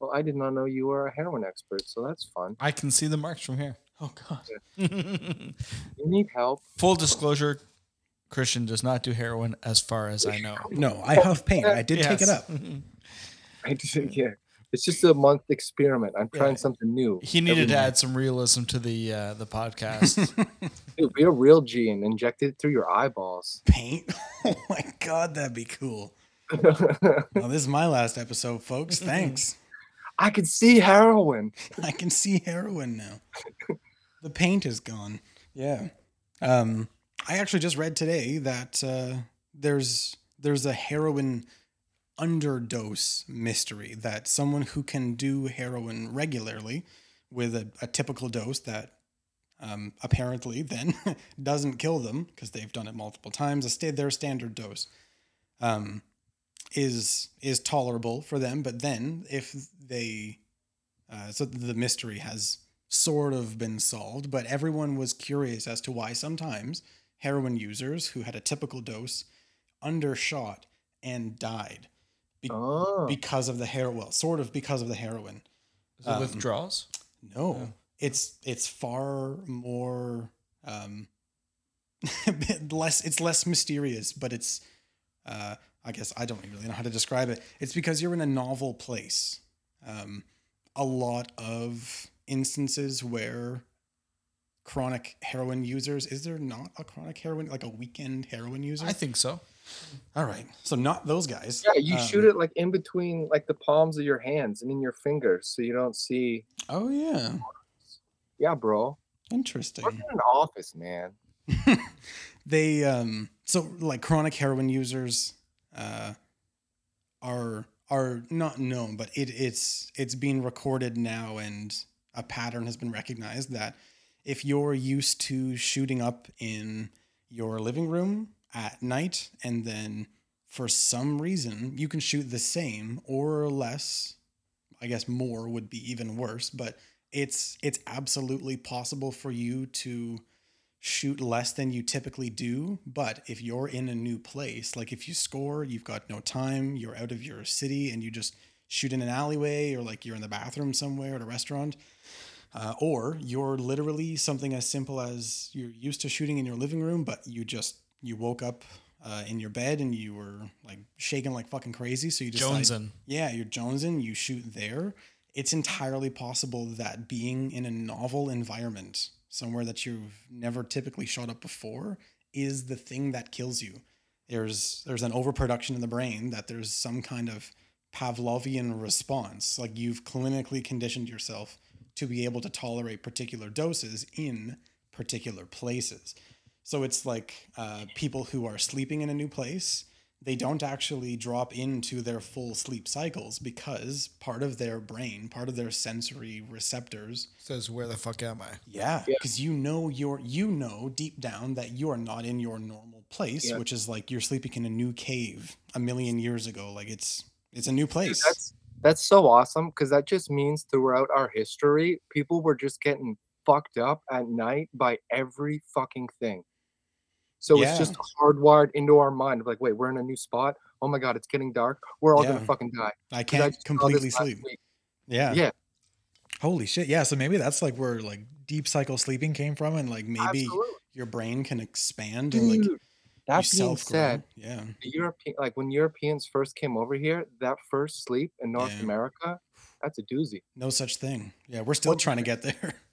Well, I did not know you were a heroin expert, so that's fun. I can see the marks from here. Oh god. You need help. Full disclosure Christian does not do heroin as far as I know. No, I huff paint. I did take it up. I just, yeah. It's just a month experiment. I'm trying Yeah. something new. He needed to every add some realism to the uh, the podcast. Dude, be a real G and inject it through your eyeballs. Paint. Oh my god, that'd be cool. Well, this is my last episode, folks. Thanks. I can see heroin. I can see heroin now. The paint is gone. Yeah. Um, I actually just read today that uh, there's there's a heroin underdose mystery that someone who can do heroin regularly with a, a typical dose that um, apparently then doesn't kill them because they've done it multiple times. A their standard dose um, is is tolerable for them, but then if they uh, so the mystery has sort of been solved, but everyone was curious as to why sometimes heroin users who had a typical dose undershot and died be- Oh, because of the heroin. Well, sort of because of the heroin. Is it withdrawals? No, it's it's far more um, a less. It's less mysterious, but it's. Uh, I guess I don't really know how to describe it. It's because you're in a novel place. Um, a lot of instances where chronic heroin users. Is there not a chronic heroin, like a weekend heroin user? I think so. All right. So not those guys. Yeah, you Um, shoot it like in between like the palms of your hands and in your fingers, so you don't see. Oh yeah. Yeah, bro. Interesting. Work in an office, man. they um so like chronic heroin users uh are are not known but it it's it's being recorded now and a pattern has been recognized that if you're used to shooting up in your living room at night and then for some reason you can shoot the same or less i guess more would be even worse but it's it's absolutely possible for you to shoot less than you typically do. But if you're in a new place, like if you score, you've got no time, you're out of your city, and you just shoot in an alleyway or like you're in the bathroom somewhere at a restaurant. Uh, or you're literally something as simple as you're used to shooting in your living room, but you just you woke up uh, in your bed and you were like shaking like fucking crazy. So you just Jonesing. yeah, you're jonesing. You shoot there. It's entirely possible that being in a novel environment, somewhere that you've never typically shot up before, is the thing that kills you. There's there's an overproduction in the brain that there's some kind of Pavlovian response, like you've clinically conditioned yourself to be able to tolerate particular doses in particular places. So it's like uh, people who are sleeping in a new place, they don't actually drop into their full sleep cycles because part of their brain, part of their sensory receptors, Says, where the fuck am I? yeah, Yeah. because you know you're you know deep down that you are not in your normal place, Yeah. which is like you're sleeping in a new cave a million years ago. Like it's it's a new Dude, place. that's that's so awesome because that just means throughout our history, people were just getting fucked up at night by every fucking thing. So Yeah. it's just hardwired into our mind of like, wait, we're in a new spot. Oh my god, it's getting dark. We're all Yeah. gonna fucking die. I can't this completely sleep. Yeah. Yeah. Holy shit. Yeah. So maybe that's like where like deep cycle sleeping came from. And like Maybe Absolutely. your brain can expand and like Dude, that being said, Yeah. the European like when Europeans first came over here, that first sleep in North Yeah. America, that's a doozy. No such thing. Yeah, we're still What- trying to get there.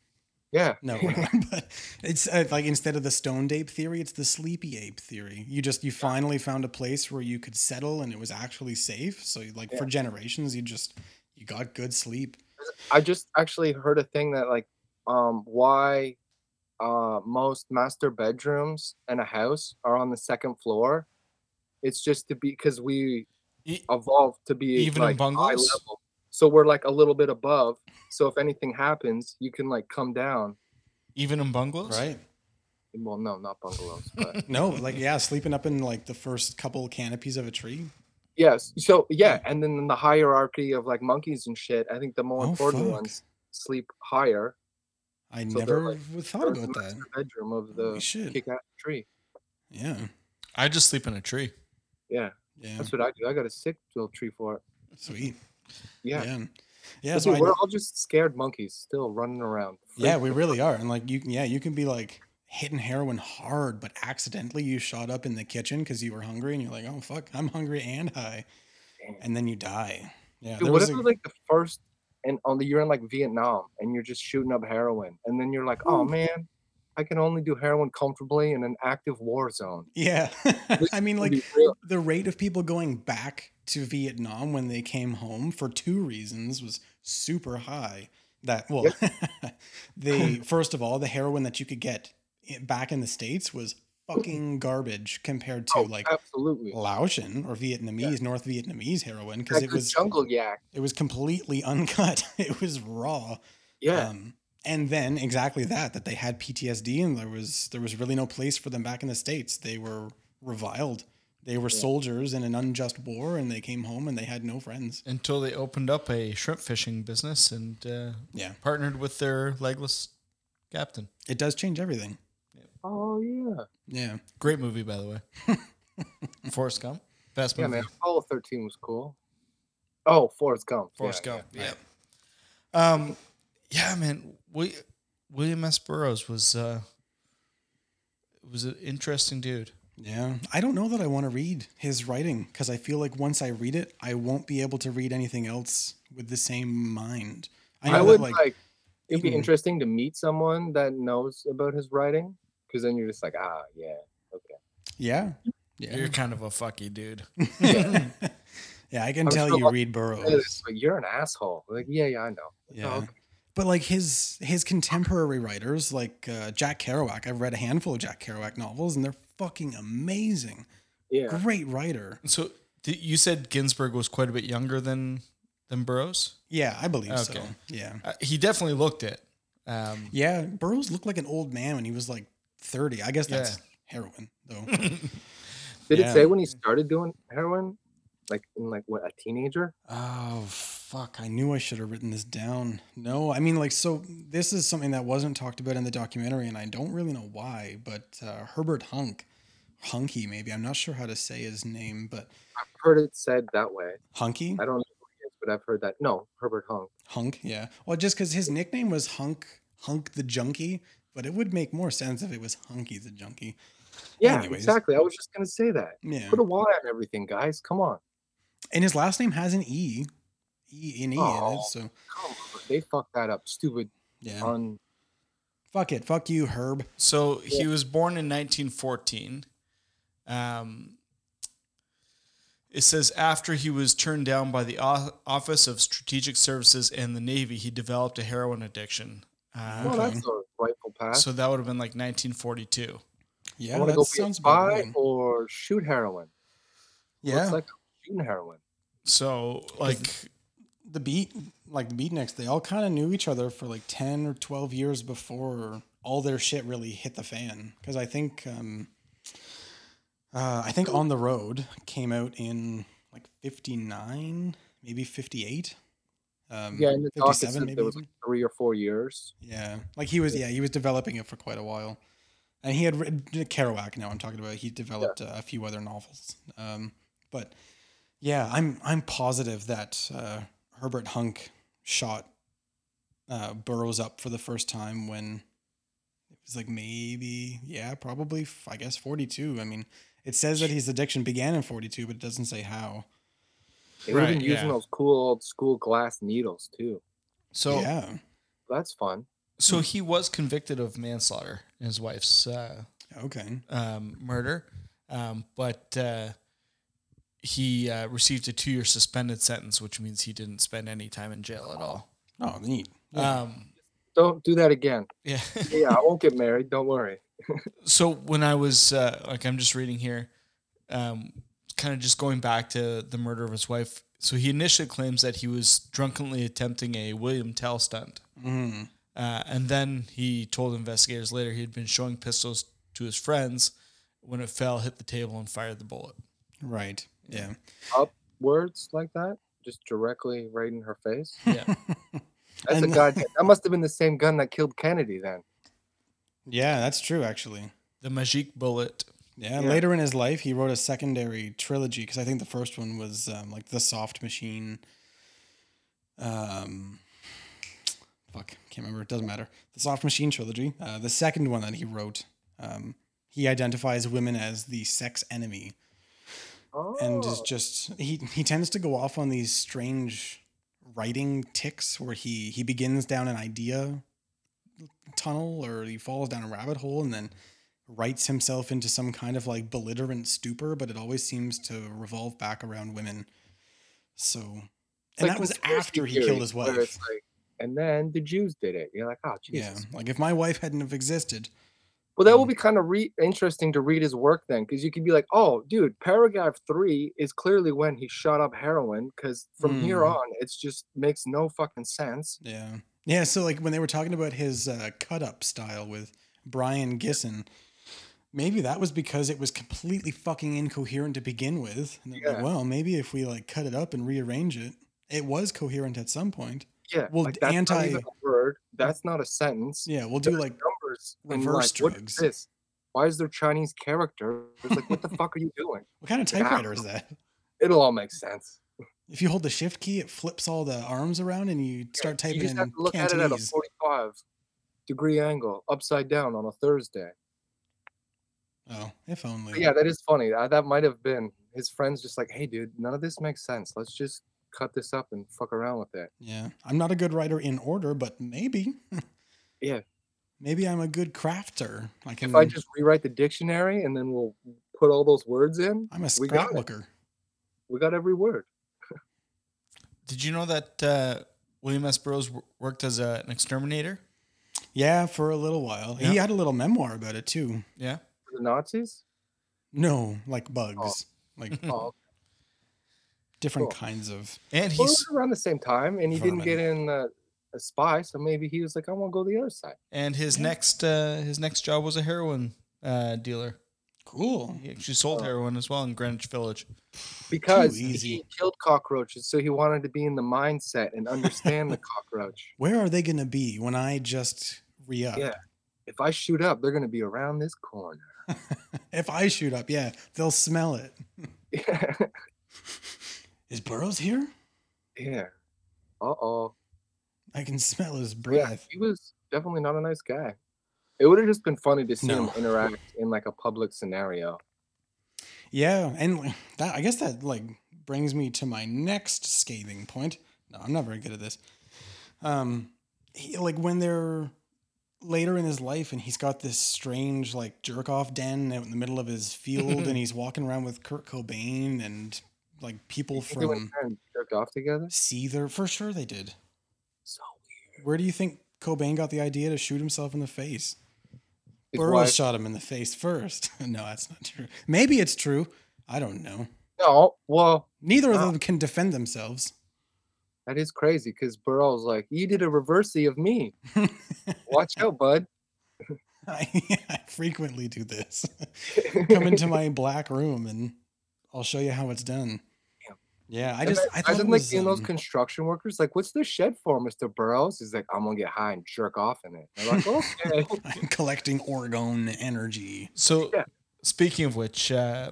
Yeah. No, but it's uh, like instead of the stoned ape theory, it's the sleepy ape theory. You just you finally found a place where you could settle and it was actually safe. So like for generations, you just you got good sleep. I just actually heard a thing that like um why uh most master bedrooms in a house are on the second floor. It's just to be because we evolved to be Even in like high bungalows? Level. So we're like a little bit above. So if anything happens, you can like come down. Even in bungalows? Right. Well, no, not bungalows, but No, like yeah, sleeping up in like the first couple canopies of a tree. yes. So yeah, and then in the hierarchy of like monkeys and shit, I think the more Oh, important fuck. ones sleep higher. I So never like, thought about that. bedroom of the shit. kick-ass tree. Yeah. I just sleep in a tree. Yeah, Yeah. that's what I do. I got a sick little tree for it. Sweet. Yeah. Yeah. Yeah. So we're all just scared monkeys still running around. Yeah, we really are. And like you yeah, you can be like hitting heroin hard, but accidentally you shot up in the kitchen because you were hungry and you're like, oh fuck, I'm hungry and high. And then you die. Yeah. Dude, what if a- like the first and on the you're in like Vietnam and you're just shooting up heroin and then you're like, oh man, I can only do heroin comfortably in an active war zone. yeah. I mean, like the rate of people going back to Vietnam when they came home for two reasons was super high. That well, they first of all, the heroin that you could get back in the states was fucking garbage compared to Oh, like absolutely. Laotian or Vietnamese, North Vietnamese heroin because it was jungle yak. it was completely uncut. It was raw. Yeah. Um, and then exactly that that they had PTSD and there was there was really no place for them back in the states. They were reviled. They were soldiers in an unjust war, and they came home and they had no friends. Until they opened up a shrimp fishing business and uh, Yeah, partnered with their legless captain. it does change everything. oh yeah. Yeah, Great movie, by the way. Forrest Gump. Best Yeah, man. Apollo 13 was cool. Oh, Forrest Gump. Forrest yeah, Gump. Yeah. Um, yeah, man. We, William S. Burroughs was uh, was an interesting dude. Yeah. I don't know that I want to read his writing because I feel like once I read it, I won't be able to read anything else with the same mind. I I, would that like, like It'd be Mhm. interesting to meet someone that knows about his writing, because then you're just like, ah, yeah, okay. Yeah. Yeah. You're kind of a fucky dude. yeah, I can I'm tell sure you I'll read Burroughs. it's like, you're an asshole. Like, yeah, yeah, I know. Yeah. oh, okay. But like his his contemporary writers, like uh, Jack Kerouac, I've read a handful of Jack Kerouac novels, and they're fucking amazing. yeah. Great writer. So did, you said Ginsberg was quite a bit younger than than Burroughs. Yeah, I believe so. Yeah, Uh, he definitely looked it. Um, yeah. Burroughs looked like an old man when he was like thirty. I guess that's Yeah. heroin, though. Did Yeah. it say when he started doing heroin? Like, in like what, a teenager? Oh fuck! I knew I should have written this down. No, I mean like so. This is something that wasn't talked about in the documentary, and I don't really know why. But uh, Herbert Huncke, Hunky, maybe I'm not sure how to say his name, but I've heard it said that way. Hunky, I don't know who he is, but I've heard that. No, Herbert Huncke. Hunk, yeah. Well, just because his nickname was Hunk, Hunk the Junkie, but it would make more sense if it was Hunky the Junkie. Yeah, Anyways. exactly. I was just gonna say that. Yeah, Put a Y on everything, guys. Come on. and his last name has an E, E an E in Oh. it. So Come on. They fucked that up. Stupid. yeah, On fuck it, fuck you, Herb. so he was born in 1914. Um, it says after he was turned down by the Office of Strategic Services and the Navy, he developed a heroin addiction. Uh, well, Okay. that's a rightful path. So that would have been like 1942. I Yeah, want to that go be a sounds about spy right. or shoot heroin. Yeah, Looks like I'm shooting heroin. So like the beat, like the beatniks, they all kind of knew each other for like ten or twelve years before all their shit really hit the fan. Because I think, um, uh, I think On the Road came out in like fifty nine, maybe fifty eight. Um, Yeah, in the doc it 57 maybe. there was like three or four years. Yeah, like he was. Yeah, he was developing it for quite a while, and he had written Kerouac. Now I'm talking about. He developed uh, a few other novels, um, but yeah, I'm I'm positive that uh, Herbert Huncke shot uh, Burroughs up for the first time when it was like maybe yeah, probably I guess 42. I mean, it says that his addiction began in 42, but it doesn't say how. They were Right, even using yeah. those cool old school glass needles too. so yeah, That's fun. so he was convicted of manslaughter in his wife's uh, okay, um, murder, um, but uh, he uh, received a two-year suspended sentence, which means he didn't spend any time in jail at all. oh neat. Yeah. Um, Don't do that again. yeah. Yeah, I won't get married. Don't worry. So when I was uh, like, I'm just reading here, um, kind of just going back to the murder of his wife. So he initially claims that he was drunkenly attempting a William Tell stunt. Mhm. Uh, and then he told investigators later he had been showing pistols to his friends. When it fell, hit the table and fired the bullet. Right. Yeah. Upwards like that, just directly right in her face. Yeah. That's a And- goddamn. That must have been the same gun that killed Kennedy. Then. Yeah, that's true, actually. the Magic bullet. Yeah, Yeah. later in his life, he wrote a secondary trilogy because I think the first one was um, like the Soft Machine. Um, fuck, can't remember. It doesn't matter. The Soft Machine trilogy. Uh, the second one that he wrote, um, he identifies women as the sex enemy, Oh. and is just he he tends to go off on these strange writing ticks where he he begins down an idea tunnel or he falls down a rabbit hole and then writes himself into some kind of like belligerent stupor, but it always seems to revolve back around women. So, and like that was after he killed his wife. like, and then the Jews did it. You're like, oh yeah, Jesus. like if my wife hadn't have existed, Well, that will Mm. be kind of re- interesting to read his work then, because you could be like, oh, dude, paragraph three is clearly when he shot up heroin, because from here Mm. on, it's just makes no fucking sense. yeah, yeah. So like when they were talking about his uh, cut up style with Brion Gysin. Maybe that was because it was completely fucking incoherent to begin with. And they're like, Yeah. well, maybe if we like cut it up and rearrange it, it was coherent at some point. Yeah, Well, like, that's not anti- word. That's not a sentence. Yeah, we'll do There's like numbers reverse like, what is drugs. this? Why is there Chinese characters? It's like, what the fuck are you doing? what kind of Yeah. typewriter is that? It'll all make sense. If you hold the shift key, it flips all the arms around and you start you typing just in have to look at it at a 45 degree angle, upside down on a Thursday. Oh, if only. But yeah, that is funny. Uh, that might have been his friends just like, hey, dude, none of this makes sense. Let's just cut this up and fuck around with it. Yeah. I'm not a good writer in order, but maybe. Yeah. Maybe I'm a good crafter. I can If I just rewrite the dictionary and then we'll put all those words in, I'm a we got it. we got every word. Did you know that uh, William S. Burroughs w- worked as a, an exterminator? Yeah, for a little while. He had a little memoir about it too. Yeah. For the Nazis? No, like bugs. Like Oh, different cool. kinds of And well, it was around the same time, and he didn't get in uh, a spy, so maybe he was like, "I want to go the other side." and his next uh, his next job was a heroin uh, dealer. Cool. He actually sold heroin as well in Greenwich Village. Because easy. he killed cockroaches, so he wanted to be in the mindset and understand the cockroach. Where are they gonna be when I just re up? Yeah. If I shoot up, they're gonna be around this corner. If I shoot up, yeah, they'll smell it. yeah. Is Burroughs here? Yeah. Uh oh. I can smell his Yeah, breath. he was definitely not a nice guy. It would have just been funny to see No. him interact in like a public scenario. Yeah, and that I guess that like brings me to my next scathing point. No, I'm not very good at this. Um, he, like when they're later in his life and he's got this strange like jerk off den out in the middle of his field and he's walking around with Kurt Cobain and like people You think they went from jerked off together? Seether. For sure they did. So weird. Where do you think Cobain got the idea to shoot himself in the face? His Burroughs wife- shot him in the face first. no, that's not true. Maybe it's true. I don't know. No, well, Neither of Wow. them can defend themselves. that is crazy because Burroughs's like, you did a reversey of me. Watch out, bud. I, I frequently do this. Come into my black room and I'll show you how it's done. Yeah, I just then I thought like seeing those um, construction workers. Like, what's this shed for, Mister Burroughs? He's like, I'm gonna get high and jerk off in it. They're like, okay. I'm collecting orgone energy. So, Yeah. speaking of which, uh,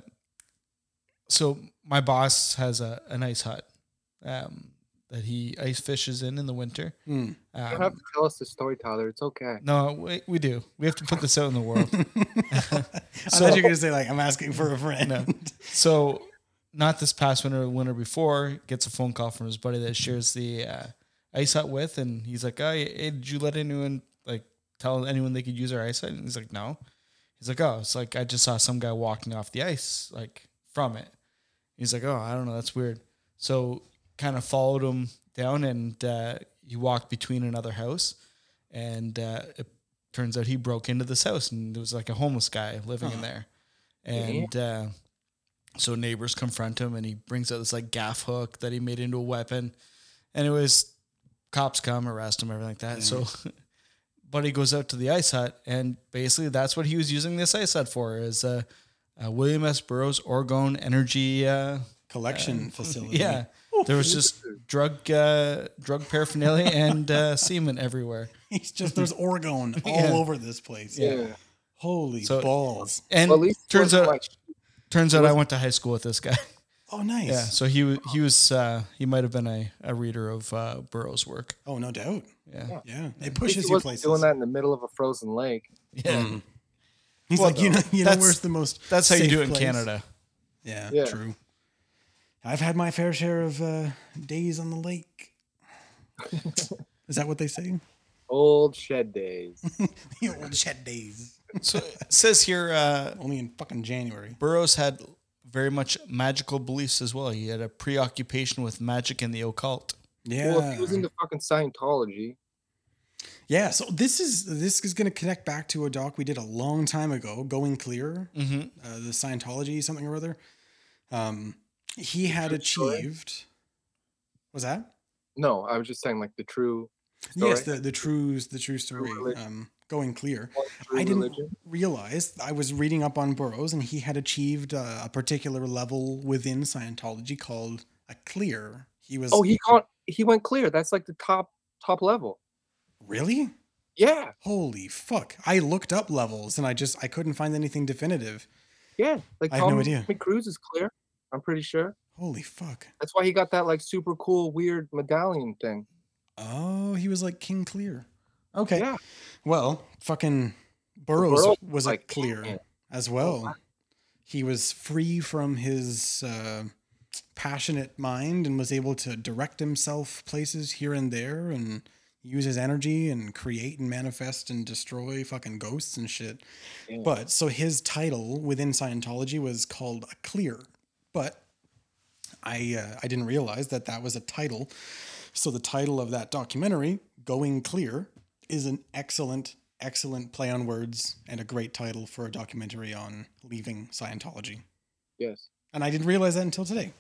so my boss has a, a nice hut um, that he ice fishes in in the winter. Hmm. you don't have Um, to tell us the story, Tyler. It's okay. no, we, we do. We have to put this out in the world. I thought you were gonna say like I'm asking for a friend. No. So, not this past winter, winter before, gets a phone call from his buddy that shares the uh, ice hut with, and he's like, "Oh, hey, did you let anyone like tell anyone they could use our ice hut?" And he's like, "No." He's like, "Oh, it's like I just saw some guy walking off the ice, like from it." He's like, "Oh, I don't know, that's weird." So, kind of followed him down, and uh, he walked between another house, and uh, it turns out he broke into this house, and there was like a homeless guy living in there, and. Uh, so neighbors confront him and he brings out this like gaff hook that he made into a weapon. And it was cops come, arrest him, everything like that. So Buddy goes out to the ice hut and basically that's what he was using this ice hut for is uh, uh, William S. Burroughs Orgone Energy uh, Collection facility. yeah. There was just drug uh, drug paraphernalia and uh, semen everywhere. He's just there's orgone all Yeah. over this place. Yeah. Holy So- balls. And Well, at least turns out like turns out I went to high school with this guy. Oh nice. Yeah, so he wa- he was uh, he might have been a, a reader of uh, Burroughs' work. Oh no doubt. Yeah, Yeah. It at pushes you wasn't places. doing that in the middle of a frozen lake. yeah. Mm. He's Well, like, you know, you know that's- where's the most That's how you do it in place? Canada. Yeah, Yeah. true. I've had my fair share of uh, days on the lake. Is that what they say? Old shed days. the old shed days. So it says here, uh, Only in fucking January. Burroughs had very much magical beliefs as well. He had a preoccupation with magic and the occult. Yeah. Well, if he was into fucking Scientology, yeah. So this is this is going to connect back to a doc we did a long time ago, Going Clear, Mm-hmm. uh, the Scientology something or other. Um, he had true story? achieved. Was that? no, I was just saying like the true. Story. Yes, the the true the true story. religion. Um, Going Clear. I didn't religion. realize I was reading up on Burroughs, and he had achieved uh, a particular level within Scientology called a clear. He was Oh, he caught. He went clear. That's like the top top level. really Yeah, holy fuck! I looked up levels, and I just I couldn't find anything definitive. yeah. Like I have no Tom idea. Cruise is clear. I'm pretty sure. Holy fuck! That's why he got that like super cool weird medallion thing. Oh, he was like King Clear. Okay. Yeah. Well, fucking Burroughs was like, clear yeah. as well. He was free from his uh, passionate mind and was able to direct himself places here and there and use his energy and create and manifest and destroy fucking ghosts and shit. Yeah. But so his title within Scientology was called a clear. But I uh, I didn't realize that that was a title. So the title of that documentary, Going Clear, is an excellent excellent play on words and a great title for a documentary on leaving Scientology. Yes. And I didn't realize that until today.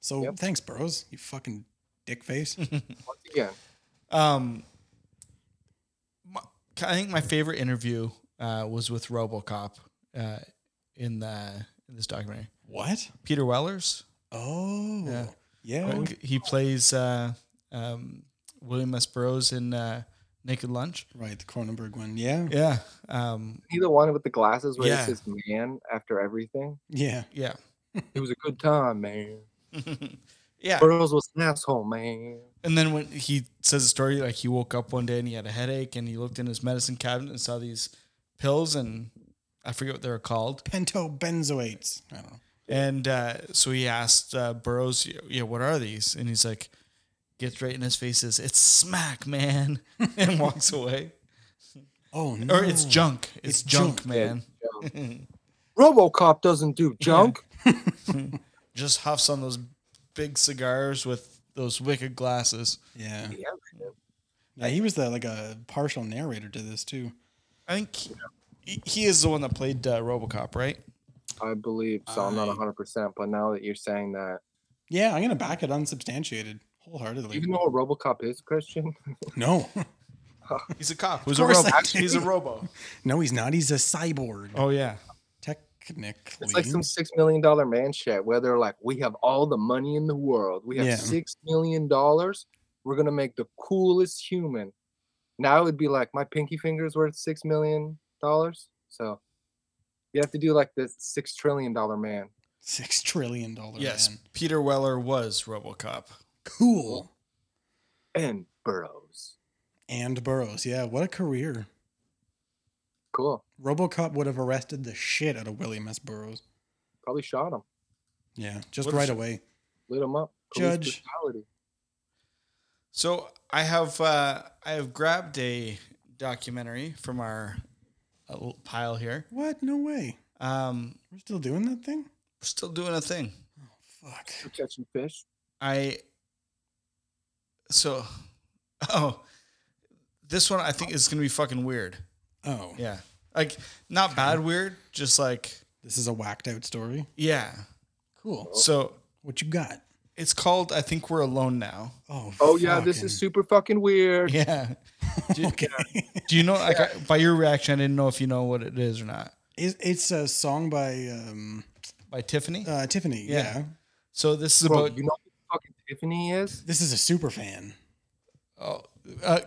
So Yep. thanks, Burroughs. You fucking dick face. Once again, Um, my, I think my favorite interview uh, was with RoboCop uh, in the in this documentary. what? Peter Wellers. Oh, Yeah. yeah. He plays uh, um, William S. Burroughs in uh, Naked Lunch. Right, the Cronenberg one. Yeah, Yeah. Um, he the one with the glasses where Yeah. it says man after everything. yeah. yeah. It was a good time, man. yeah. Burroughs was an asshole, man. And then when he says a story, like he woke up one day and he had a headache and he looked in his medicine cabinet and saw these pills and I forget what they were called. Pentobenzoates. I don't know. And uh, so he asked uh, Burroughs, "Yeah, what are these?" And he's like, gets right in his face, says, "It's smack, man," and walks away. Oh no. Or it's junk. It's, It's junk, junk. man. RoboCop doesn't do junk. Just huffs on those big cigars with those wicked glasses. Yeah. Yeah. Yeah, he was the like a partial narrator to this too. I think he, he is the one that played uh, RoboCop, right? I believe so. I'm not 100, percent but now that you're saying that, Yeah, I'm gonna back it unsubstantiated wholeheartedly. even though RoboCop is Christian, no, He's a cop. Who's a course robo? I do. He's a robo. no, he's not. He's a cyborg. Oh yeah. Technically, it's like some six million dollar man shit where they're like, we have all the money in the world. We have Yeah. six million dollars. We're gonna make the coolest human. Now it'd be like my pinky finger is worth six million dollars. So you have to do like the six trillion dollar man. six trillion dollar Yes. man. Peter Weller was RoboCop. Cool. And Burroughs. And Burroughs. Yeah, what a career. Cool. RoboCop would have arrested the shit out of William S. Burroughs. Probably shot him. Yeah, just What if right she- away. Lit him up. Police Judge. brutality. So I have uh, I have grabbed a documentary from our uh, little pile here. What? No way. Um, We're still doing that thing? we're still doing a thing. Oh Fuck. For catching fish. I so oh this one I think is gonna be fucking weird. Oh, Yeah, like not bad weird, just like this is a whacked out story. yeah. Cool. So What you got? it's called I think we're alone now. Oh, Oh yeah, this is super fucking weird. Yeah. Do, okay. do you know? Like, I- by your reaction, I didn't know if you know what it is or not. It's, it's a song by um, By Tiffany. uh, Tiffany. Yeah. Yeah. So this is Bro, about you know who fucking Tiffany is? This is a super fan. oh, uh,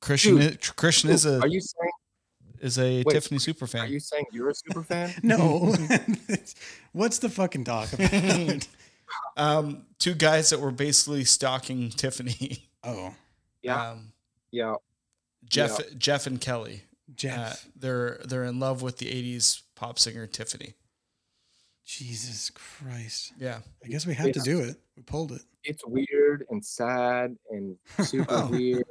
Christian. Dude. is, Christian is a Are you saying is a Wait, Tiffany super fan? are you saying you're a super fan? No. What's the fucking talk about? um, two guys that were basically stalking Tiffany. oh, Yeah. Um, Yeah. Jeff, Jeff and Kelly. Uh, Jeff. they're they're in love with the '80s pop singer Tiffany. Jesus Christ. Yeah. I guess we have to do it. We pulled it. It's weird and sad and super Oh. weird.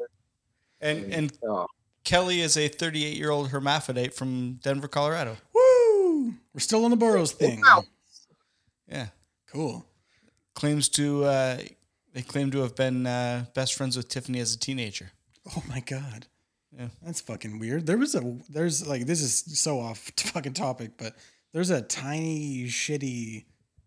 And and oh, Kelly is a 38 year old hermaphrodite from Denver, Colorado. Woo! We're still on the Burroughs thing. wow. Yeah. Cool. Claims to uh, they claim to have been uh, best friends with Tiffany as a teenager. Oh my god. Yeah. That's fucking weird. There was a there's like this is so off fucking topic, but there's a tiny shitty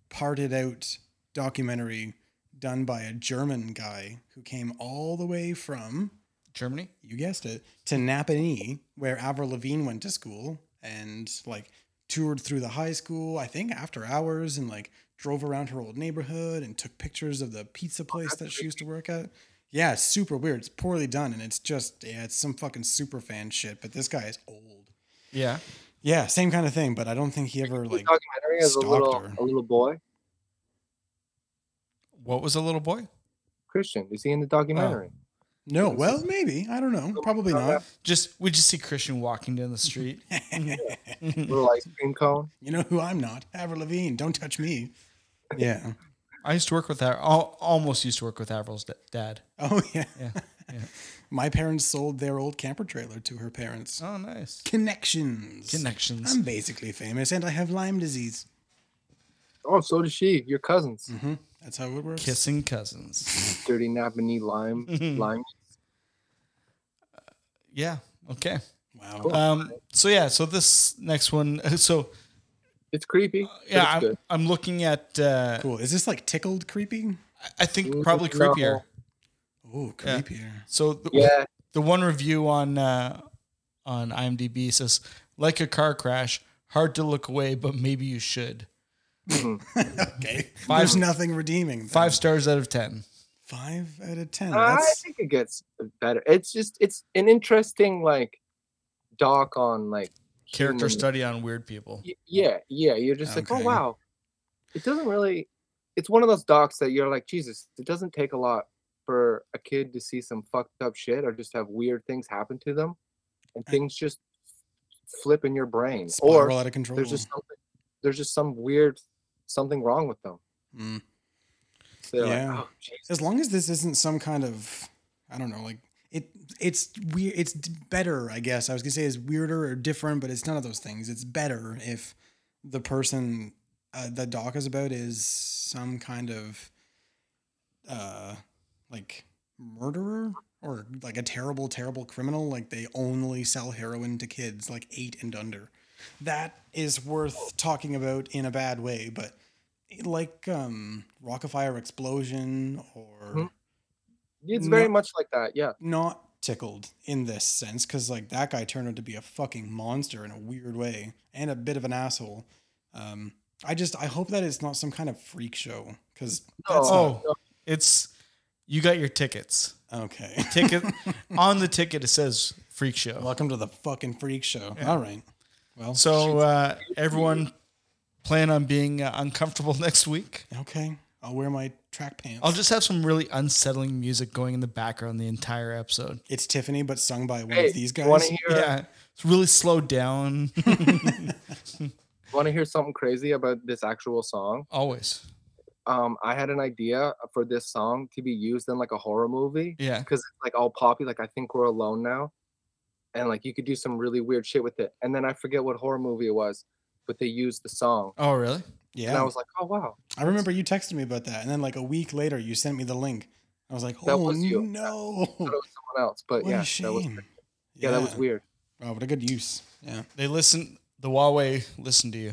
parted out documentary done by a German guy who came all the way from Germany. you guessed it, to Napanee, where Avril Lavigne went to school and like toured through the high school, I think after hours, and like drove around her old neighborhood and took pictures of the pizza place that she used to work at. Yeah, it's super weird. It's poorly done and it's just, yeah, it's some fucking super fan shit, but this guy is old. Yeah. Yeah, same kind of thing, but I don't think he ever like. documentary as a little her. a little boy. What was a little boy? Christian. You he in the documentary. Oh. No, well, maybe. I don't know. Probably not. Just we just see Christian walking down the street. Little ice cream cone. You know who I'm not? Avril Lavigne. Don't touch me. Yeah. I used to work with that. Almost used to work with Avril's dad. Oh yeah. Yeah. yeah. My parents sold their old camper trailer to her parents. Oh, nice. Connections. Connections. I'm basically famous, and I have Lyme disease. Oh, so does she. Your cousins. Mm-hmm. That's how it works. Kissing cousins. Dirty Napanee lime. lime. Yeah. Okay. Wow. Um. So yeah. So this next one. So It's creepy. but yeah, it's I'm, good. I'm looking at. Uh, Cool. Is this like tickled creepy? I think Mm, probably no. Creepier. Oh, Yeah. So the, Yeah. the one review on uh, on IMDb says like a car crash, hard to look away, but maybe you should. Okay. Five- There's nothing redeeming. then. Five stars out of ten. Five out of ten. I think it gets better. It's just it's an interesting like doc on like Character human- study on weird people. Y- Yeah, yeah. You're just like, oh wow. It doesn't really. It's one of those docs that you're like, Jesus. It doesn't take a lot for a kid to see some fucked up shit or just have weird things happen to them, and things just flip in your brain, or out of control. there's just something. There's just some weird something wrong with them. Mm. So Yeah. like, oh, as long as this isn't some kind of I don't know, like it it's weird it's better, I guess. I was gonna say is weirder or different, but it's none of those things. It's better if the person uh, the doc is about is some kind of uh like murderer or like a terrible, terrible criminal. Like they only sell heroin to kids like eight and under. That is worth talking about in a bad way, but like um Rockafire Explosion or Mhm. It's very No- much like that. Yeah. not tickled in this sense because like that guy turned out to be a fucking monster in a weird way and a bit of an asshole. Um, I just I hope that it's not some kind of freak show because that's Oh, it's you got your tickets. okay. Ticket on the ticket it says freak show. Welcome to the fucking freak show. All right. Well, So uh, everyone plan on being uh, uncomfortable next week. okay, I'll wear my track pants. I'll just have some really unsettling music going in the background the entire episode. it's Tiffany, but sung by one Hey, of these guys. to hear? Yeah, it's really slowed down. Want to hear something crazy about this actual song? Always. Um, I had an idea for this song to be used in like a horror movie Yeah. because it's like all poppy. Like I think we're alone now, and like you could do some really weird shit with it. And then I forget what horror movie it was, but they used the song, Oh, really? Yeah, and I was like, oh wow. I remember you texted me about that, and then like a week later, you sent me the link. I was like, That oh was you. no, I thought it was someone else, but what yeah, a shame. that was yeah, that was weird. Oh, what a good use. Yeah, They listen. The Huawei listen to you.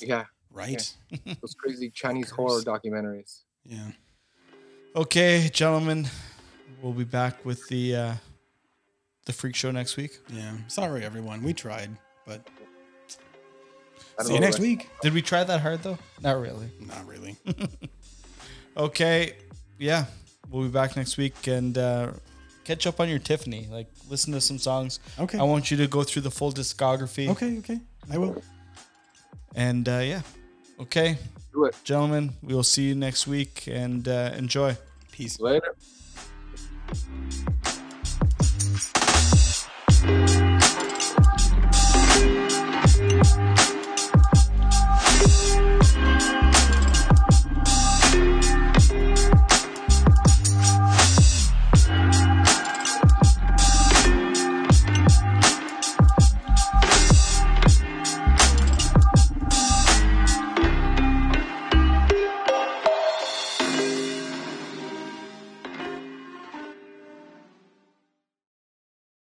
Yeah, right. those crazy Chinese horror documentaries. Yeah. Okay, gentlemen, we'll be back with the uh, the freak show next week. Yeah. Sorry, everyone. We tried, but I see you next week. Did we try that hard though? Not really. Not really. Okay, yeah, we'll be back next week and uh, catch up on your Tiffany. Like, listen to some songs. Okay. I want you to go through the full discography. Okay. Okay. I will. And uh, yeah, okay, Do it gentlemen, we will see you next week and uh, enjoy. Peace. later.